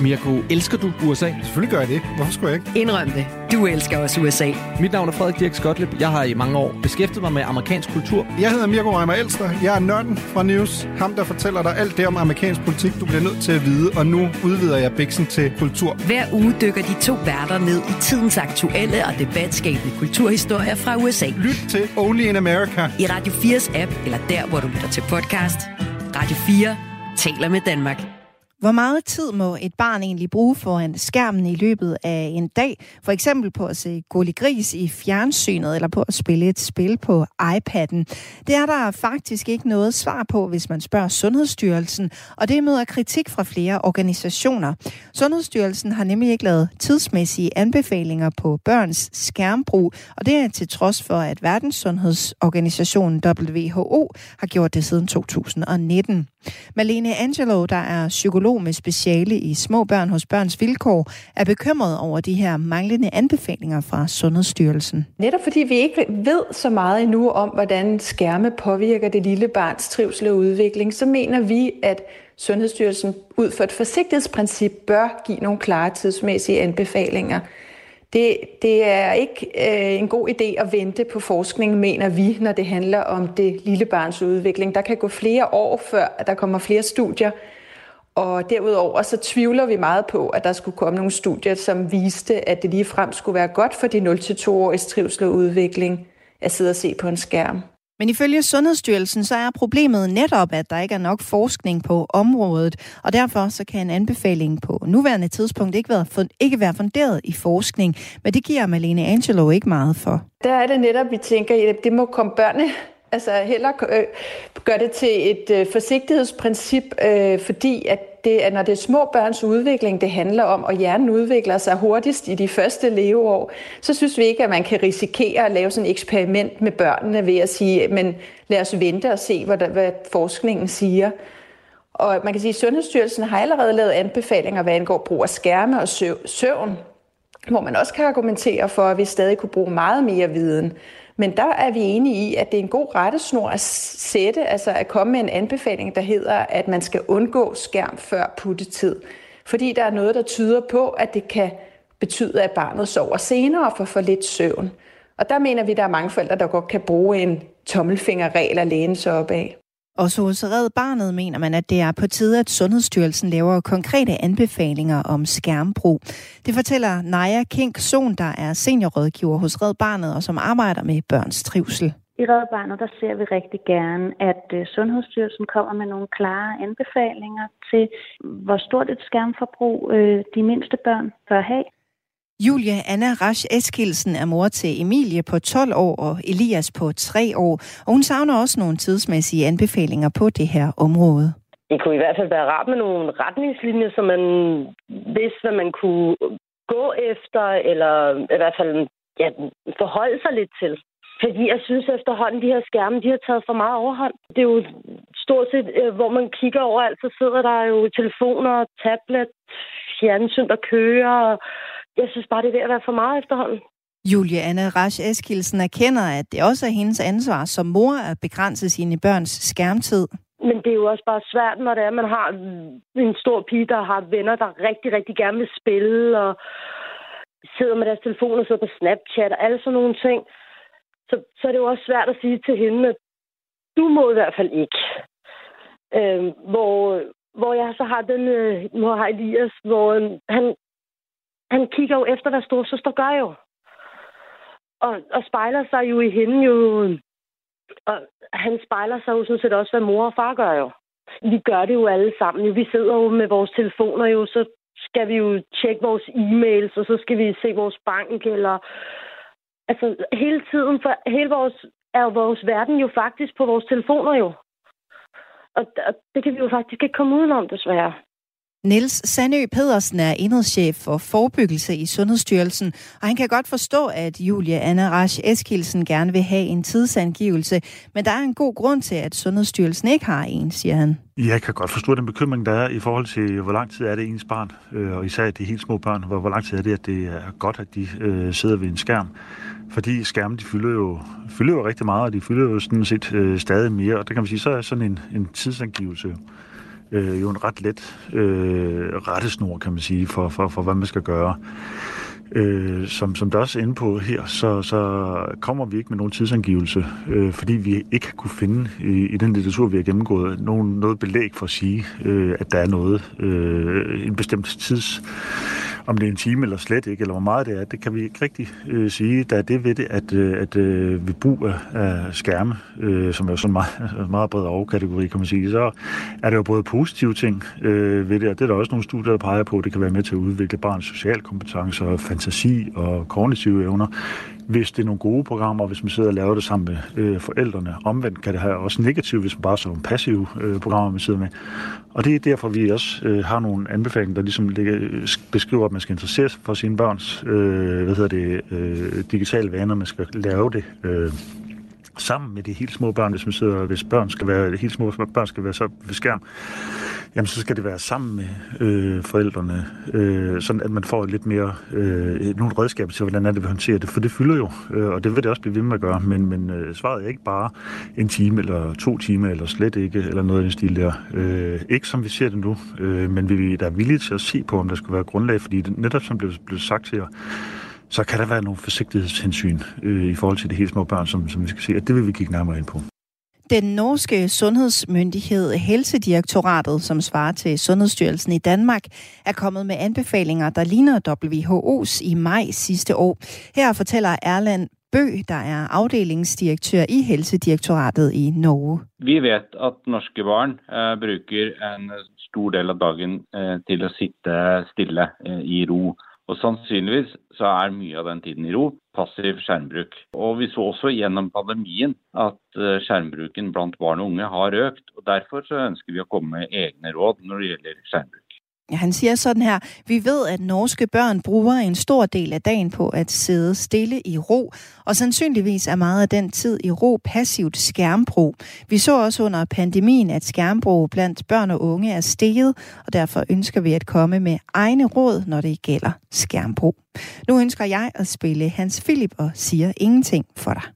Mirko, elsker du USA? Selvfølgelig gør jeg det. Hvorfor skulle jeg ikke? Indrøm det. Du elsker også USA. Mit navn er Frederik Dirk Skotlip. Jeg har i mange år beskæftiget mig med amerikansk kultur. Jeg hedder Mirko Reimer Elster. Jeg er nørden fra News. Ham, der fortæller dig alt det om amerikansk politik, du bliver nødt til at vide. Og nu udvider jeg bæksen til kultur. Hver uge dykker de to værter ned i tidens aktuelle og debatskabende kulturhistorier fra USA. Lyt til Only in America. I Radio 4's app, eller der, hvor du lytter til podcast. Radio 4 taler med Danmark. Hvor meget tid må et barn egentlig bruge foran skærmen i løbet af en dag? For eksempel på at se Gulli Gris i fjernsynet, eller på at spille et spil på iPad'en. Det er der faktisk ikke noget svar på, hvis man spørger Sundhedsstyrelsen, og det møder kritik fra flere organisationer. Sundhedsstyrelsen har nemlig ikke lavet tidsmæssige anbefalinger på børns skærmbrug, og det er til trods for, at Verdenssundhedsorganisationen WHO har gjort det siden 2019. Malene Angelo, der er psykolog med speciale i små børn hos Børns Vilkår, er bekymret over de her manglende anbefalinger fra Sundhedsstyrelsen. Netop fordi vi ikke ved så meget endnu om, hvordan skærme påvirker det lille barns trivsel og udvikling, så mener vi, at Sundhedsstyrelsen ud fra et forsigtighedsprincip bør give nogle klare tidsmæssige anbefalinger. Det, det er ikke øh, en god idé at vente på forskning, mener vi, når det handler om det lille barns udvikling. Der kan gå flere år før, der kommer flere studier. Og derudover så tvivler vi meget på, at der skulle komme nogle studier, som viste, at det lige frem skulle være godt for de 0-2-årige trivsel og udvikling at sidde og se på en skærm. Men ifølge Sundhedsstyrelsen, så er problemet netop, at der ikke er nok forskning på området, og derfor så kan en anbefaling på nuværende tidspunkt ikke være, fund, ikke være funderet i forskning. Men det giver Malene Angelo ikke meget for. Der er det netop, vi tænker, at det må komme børnene Altså heller øh, gøre gør det til et øh, forsigtighedsprincip, øh, fordi at det, at når det er små børns udvikling, det handler om, og hjernen udvikler sig hurtigst i de første leveår, så synes vi ikke, at man kan risikere at lave sådan et eksperiment med børnene ved at sige, men lad os vente og se, hvad, der, hvad forskningen siger. Og man kan sige, at Sundhedsstyrelsen har allerede lavet anbefalinger, hvad angår brug af skærme og søvn, hvor man også kan argumentere for, at vi stadig kunne bruge meget mere viden. Men der er vi enige i, at det er en god rettesnor at sætte, altså at komme med en anbefaling, der hedder, at man skal undgå skærm før puttetid. Fordi der er noget, der tyder på, at det kan betyde, at barnet sover senere og får for lidt søvn. Og der mener vi, at der er mange forældre, der godt kan bruge en tommelfingerregel at læne sig op af. Også hos Red Barnet mener man, at det er på tide, at Sundhedsstyrelsen laver konkrete anbefalinger om skærmbrug. Det fortæller Naja Kink Son, der er seniorrådgiver hos Red Barnet og som arbejder med børns trivsel. I Red Barnet der ser vi rigtig gerne, at øh, Sundhedsstyrelsen kommer med nogle klare anbefalinger til, hvor stort et skærmforbrug øh, de mindste børn bør have. Julia Anna Rasch Eskilsen er mor til Emilie på 12 år og Elias på 3 år, og hun savner også nogle tidsmæssige anbefalinger på det her område. Det kunne i hvert fald være rart med nogle retningslinjer, så man vidste, hvad man kunne gå efter, eller i hvert fald ja, forholde sig lidt til. Fordi jeg synes efterhånden, de her skærme, de har taget for meget overhånd. Det er jo stort set, øh, hvor man kigger overalt, så sidder der jo telefoner, tablet, fjernsyn, der kører. Jeg synes bare, det er ved at være for meget efterhånden. Julie Anna Rasch Eskilsen erkender, at det også er hendes ansvar som mor at begrænse sine børns skærmtid. Men det er jo også bare svært, når det er, at man har en stor pige, der har venner, der rigtig, rigtig gerne vil spille, og sidder med deres telefon og sidder på Snapchat og alle sådan nogle ting. Så, så er det jo også svært at sige til hende, at du må i hvert fald ikke. Øh, hvor, hvor jeg så har den, øh, nu har Elias, hvor øh, han, han kigger jo efter, hvad storsøster gør jo. Og, og spejler sig jo i hende jo. Og han spejler sig jo sådan set også, hvad mor og far gør jo. Vi gør det jo alle sammen. Jo. Vi sidder jo med vores telefoner jo, så skal vi jo tjekke vores e-mails, og så skal vi se vores bank, eller... Altså, hele tiden, for hele vores, er vores verden jo faktisk på vores telefoner jo. Og, og det kan vi jo faktisk ikke komme udenom, desværre. Niels Sandø Pedersen er enhedschef for forebyggelse i Sundhedsstyrelsen, og han kan godt forstå, at Julie Anna Rasch Eskilsen gerne vil have en tidsangivelse, men der er en god grund til, at Sundhedsstyrelsen ikke har en, siger han. Jeg kan godt forstå den bekymring, der er i forhold til, hvor lang tid er det ens barn, øh, og især de helt små børn, hvor, hvor lang tid er det, at det er godt, at de øh, sidder ved en skærm. Fordi skærmen, de fylder jo, fylder jo rigtig meget, og de fylder jo sådan set øh, stadig mere, og det kan man sige, så er sådan en, en tidsangivelse øh, jo en ret let øh, rettesnor, kan man sige, for, for, for hvad man skal gøre. Øh, som, som der også er inde på her, så, så kommer vi ikke med nogen tidsangivelse, øh, fordi vi ikke har kunne finde i, i den litteratur, vi har gennemgået, nogen, noget belæg for at sige, øh, at der er noget, øh, en bestemt tids om det er en time eller slet ikke, eller hvor meget det er, det kan vi ikke rigtig øh, sige. Der er det ved det, at, øh, at øh, ved brug af, af skærme, øh, som er sådan en meget, *laughs* meget bred overkategori, kan man sige, så er der jo både positive ting øh, ved det, og det er der også nogle studier, der peger på, at det kan være med til at udvikle barns sociale kompetencer, fantasi og kognitive evner hvis det er nogle gode programmer, hvis man sidder og laver det sammen med øh, forældrene. Omvendt kan det have også negativt, hvis man bare så nogle passive øh, programmer, man sidder med. Og det er derfor, vi også øh, har nogle anbefalinger, der ligesom ligger, beskriver, at man skal interessere sig for sine børns øh, hvad hedder det, øh, digitale vaner, man skal lave det øh, sammen med de helt små børn, hvis man sidder, hvis børn skal være, helt små børn skal være så ved skærm, jamen så skal det være sammen med øh, forældrene, øh, sådan at man får lidt mere, øh, nogle redskaber til, hvordan er det, vi håndterer det, for det fylder jo, øh, og det vil det også blive ved med at gøre, men, men øh, svaret er ikke bare en time eller to timer, eller slet ikke, eller noget af den stil der. Øh, ikke som vi ser det nu, øh, men vi der er villige til at se på, om der skulle være grundlag, fordi det, netop som blev, blev sagt til jer, så kan der være nogle forsigtighedshensyn øh, i forhold til de helt små børn, som, som vi skal se, og det vil vi kigge nærmere ind på. Den norske sundhedsmyndighed Helsedirektoratet, som svarer til Sundhedsstyrelsen i Danmark, er kommet med anbefalinger, der ligner WHO's i maj sidste år. Her fortæller Erland Bø, der er afdelingsdirektør i Helsedirektoratet i Norge. Vi vet at norske barn uh, bruger en stor del av dagen uh, til at sitte stille uh, i ro. Og sannsynligvis så er mye av den tiden i ro passiv skjermbruk. Og vi så også gjennom pandemien at eh, skjermbruken blant barn og unge har økt. og Derfor så ønsker vi å komme med egne råd når det gjelder skjermbruk. Ja, han siger sådan her, vi ved, at norske børn bruger en stor del af dagen på at sidde stille i ro, og sandsynligvis er meget af den tid i ro passivt skærmbrug. Vi så også under pandemien, at skærmbrug blandt børn og unge er steget, og derfor ønsker vi at komme med egne råd, når det gælder skærmbrug. Nu ønsker jeg at spille Hans Philip og siger ingenting for dig.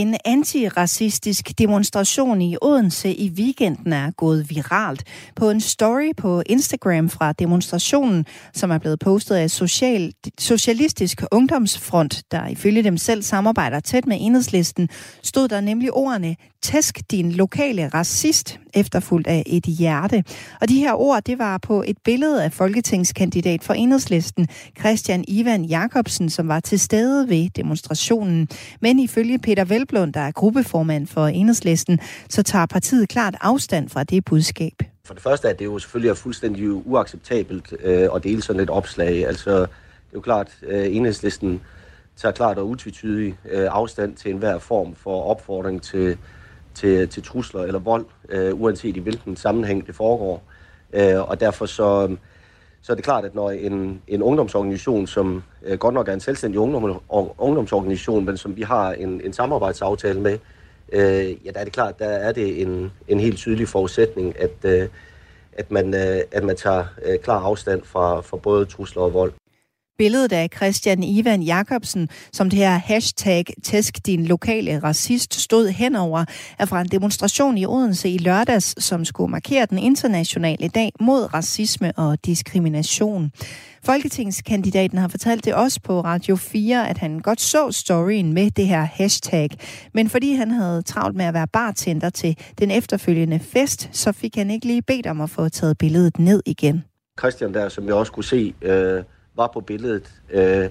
En antiracistisk demonstration i Odense i weekenden er gået viralt. På en story på Instagram fra demonstrationen, som er blevet postet af Social, Socialistisk Ungdomsfront, der ifølge dem selv samarbejder tæt med enhedslisten, stod der nemlig ordene Tæsk din lokale racist, efterfulgt af et hjerte. Og de her ord, det var på et billede af folketingskandidat for enhedslisten, Christian Ivan Jakobsen, som var til stede ved demonstrationen. Men ifølge Peter Velblund, der er gruppeformand for enhedslisten, så tager partiet klart afstand fra det budskab. For det første er det jo selvfølgelig fuldstændig uacceptabelt øh, at dele sådan et opslag. Altså, det er jo klart, øh, enhedslisten tager klart og utvetydig øh, afstand til enhver form for opfordring til, til, til trusler eller vold, øh, uanset i hvilken sammenhæng det foregår. Øh, og derfor så, så er det klart, at når en, en ungdomsorganisation, som øh, godt nok er en selvstændig ungdom, ungdomsorganisation, men som vi har en, en samarbejdsaftale med, øh, ja, der er det klart, der er det en, en helt tydelig forudsætning, at, øh, at, man, øh, at man tager øh, klar afstand fra, fra både trusler og vold. Billedet af Christian Ivan Jakobsen, som det her hashtag tæsk din lokale racist stod henover, er fra en demonstration i Odense i lørdags, som skulle markere den internationale dag mod racisme og diskrimination. Folketingskandidaten har fortalt det også på Radio 4, at han godt så storyen med det her hashtag. Men fordi han havde travlt med at være bartender til den efterfølgende fest, så fik han ikke lige bedt om at få taget billedet ned igen. Christian der, som jeg også kunne se, øh, var på billedet, øh,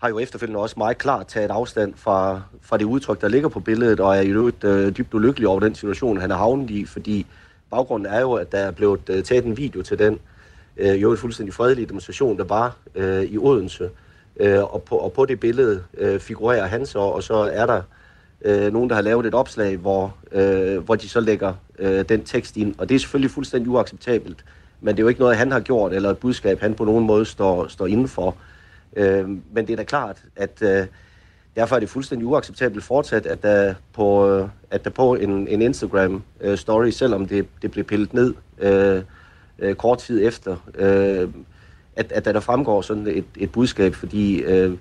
har jo efterfølgende også meget klart taget afstand fra, fra det udtryk, der ligger på billedet, og er jo øvrigt øh, dybt ulykkelig over den situation, han er havnet i, fordi baggrunden er jo, at der er blevet øh, taget en video til den øh, jo en fuldstændig fredelig demonstration, der var øh, i Odense. Øh, og, på, og på det billede øh, figurerer han så, og så er der øh, nogen, der har lavet et opslag, hvor, øh, hvor de så lægger øh, den tekst ind. Og det er selvfølgelig fuldstændig uacceptabelt, men det er jo ikke noget, han har gjort, eller et budskab, han på nogen måde står, står indenfor. Øh, men det er da klart, at øh, derfor er det fuldstændig uacceptabelt fortsat, at der på, øh, at der på en, en Instagram-story, øh, selvom det, det blev pillet ned øh, øh, kort tid efter, øh, at, at der fremgår sådan et, et budskab, fordi øh,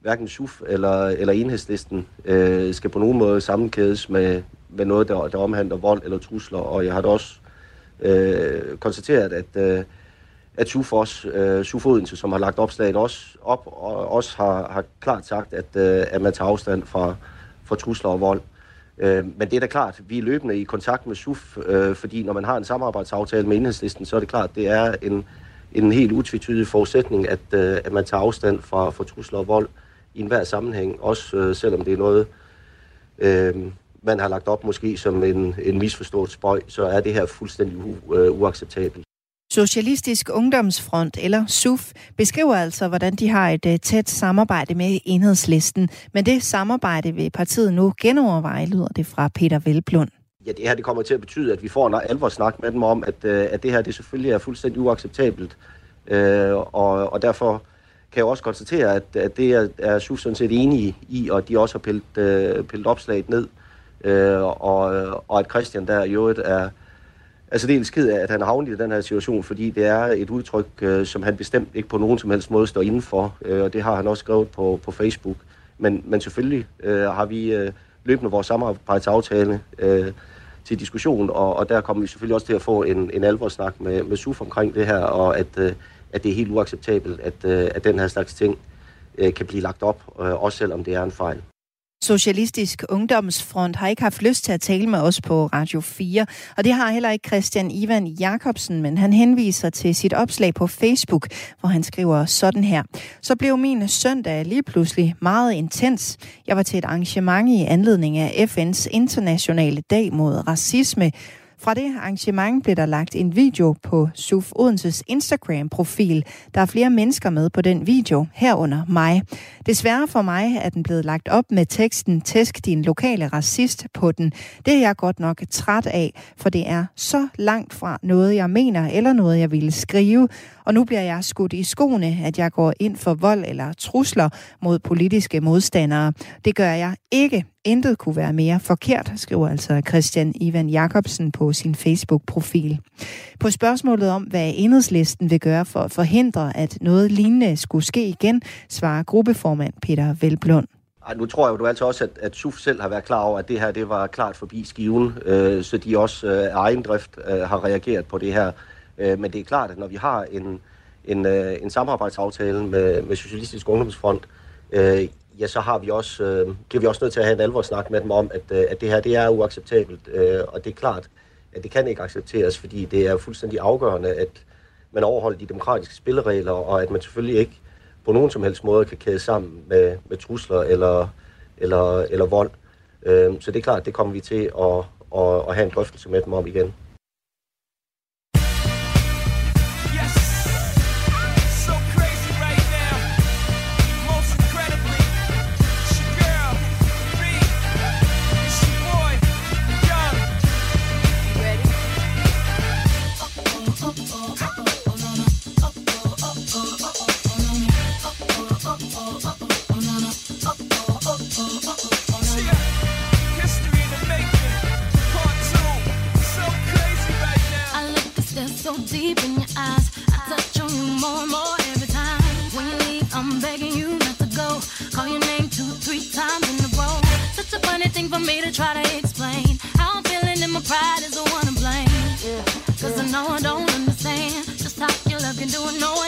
hverken SUF eller, eller enhedslisten øh, skal på nogen måde sammenkædes med, med noget, der, der omhandler vold eller trusler. Og jeg har da også øh, konstateret, at, øh, at SUF, også, øh, SUF Odense, som har lagt opslaget også op, og også har, har klart sagt, at, øh, at man tager afstand fra, fra trusler og vold. Øh, men det er da klart, vi er løbende i kontakt med SUF, øh, fordi når man har en samarbejdsaftale med enhedslisten, så er det klart, det er en, en helt utvetydig forudsætning, at, øh, at man tager afstand fra, fra trusler og vold i enhver sammenhæng, også øh, selvom det er noget, øh, man har lagt op måske som en, en misforstået spøj, så er det her fuldstændig u, øh, uacceptabelt. Socialistisk Ungdomsfront, eller SUF, beskriver altså, hvordan de har et uh, tæt samarbejde med enhedslisten. Men det samarbejde vil partiet nu genoverveje, lyder det fra Peter Velblund. Ja, det her det kommer til at betyde, at vi får en alvorsnak med dem om, at, øh, at det her det selvfølgelig er fuldstændig uacceptabelt. Øh, og, og derfor kan jeg også konstatere, at, at det er, er SUF sådan set enige i, og de også har pillet, øh, pillet opslaget ned. Øh, og, og at Christian der i øvrigt er, er en skid af, at han havner havnet i den her situation, fordi det er et udtryk, øh, som han bestemt ikke på nogen som helst måde står indenfor, øh, og det har han også skrevet på, på Facebook. Men, men selvfølgelig øh, har vi øh, løbende vores samarbejdsaftale øh, til diskussion, og, og der kommer vi selvfølgelig også til at få en, en alvorsnak med, med SUF omkring det her, og at, øh, at det er helt uacceptabelt, at, øh, at den her slags ting øh, kan blive lagt op, øh, også selvom det er en fejl. Socialistisk Ungdomsfront har ikke haft lyst til at tale med os på Radio 4, og det har heller ikke Christian Ivan Jakobsen, men han henviser til sit opslag på Facebook, hvor han skriver sådan her. Så blev min søndag lige pludselig meget intens. Jeg var til et arrangement i anledning af FN's internationale dag mod racisme, fra det arrangement blev der lagt en video på SUF Odenses Instagram-profil. Der er flere mennesker med på den video, herunder mig. Desværre for mig er den blevet lagt op med teksten Tæsk din lokale racist på den. Det er jeg godt nok træt af, for det er så langt fra noget, jeg mener eller noget, jeg ville skrive. Og nu bliver jeg skudt i skoene, at jeg går ind for vold eller trusler mod politiske modstandere. Det gør jeg ikke. Intet kunne være mere forkert, skriver altså Christian Ivan Jakobsen på sin Facebook-profil. På spørgsmålet om, hvad enhedslisten vil gøre for at forhindre, at noget lignende skulle ske igen, svarer gruppeformand Peter Velblund. Ej, nu tror jeg jo altså også, at, at SUF selv har været klar over, at det her det var klart forbi skiven, øh, så de også øh, af egen drift øh, har reageret på det her. Øh, men det er klart, at når vi har en, en, øh, en samarbejdsaftale med, med Socialistisk Ungdomsfront, øh, ja, så har vi også, øh, bliver vi også nødt til at have en alvorsnak med dem om, at, øh, at det her det er uacceptabelt. Øh, og det er klart, at det kan ikke accepteres, fordi det er fuldstændig afgørende, at man overholder de demokratiske spilleregler, og at man selvfølgelig ikke på nogen som helst måde kan kæde sammen med, med trusler eller, eller, eller vold. Øh, så det er klart, det kommer vi til at, at, at have en drøftelse med dem om igen. Know I don't understand just how your love can do it, no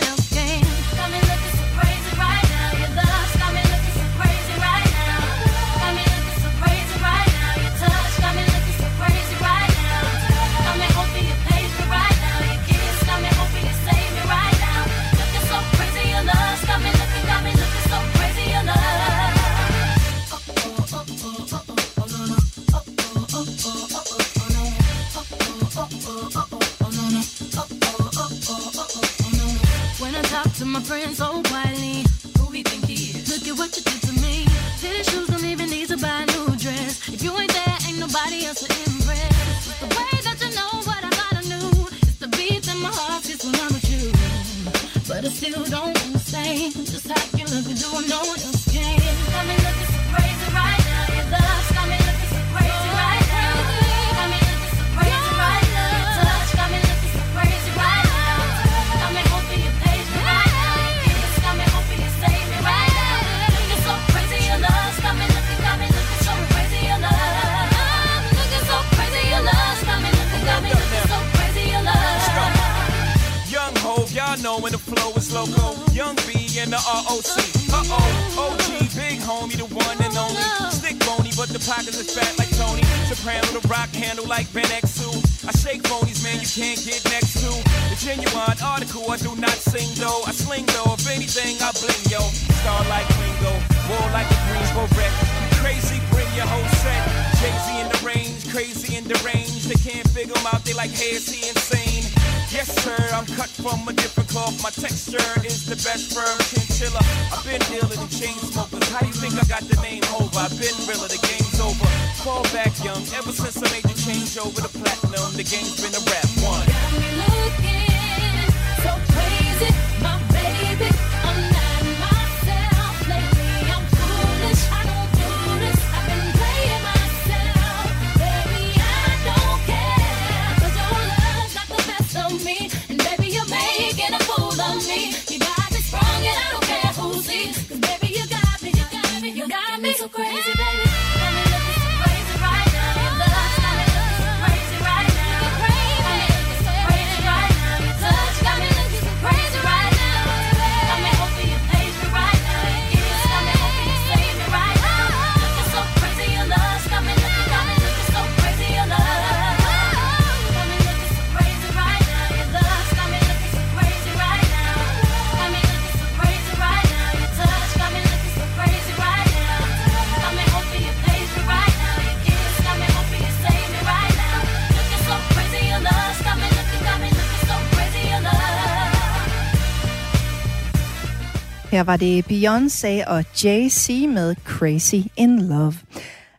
Her var det Beyoncé og Jay-Z med Crazy in Love.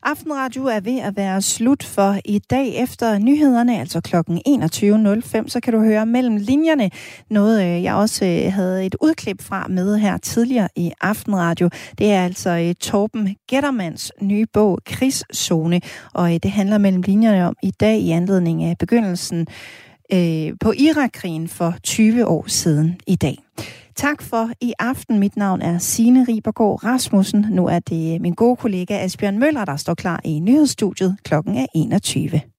Aftenradio er ved at være slut for i dag efter nyhederne, altså kl. 21.05, så kan du høre mellem linjerne noget, øh, jeg også øh, havde et udklip fra med her tidligere i Aftenradio. Det er altså øh, Torben Gettermans nye bog, Krigszone, og det handler mellem linjerne om i dag i anledning af begyndelsen på Irakkrigen for 20 år siden i dag. Tak for i aften. Mit navn er Signe Ribergaard Rasmussen. Nu er det min gode kollega Asbjørn Møller, der står klar i nyhedsstudiet. Klokken er 21.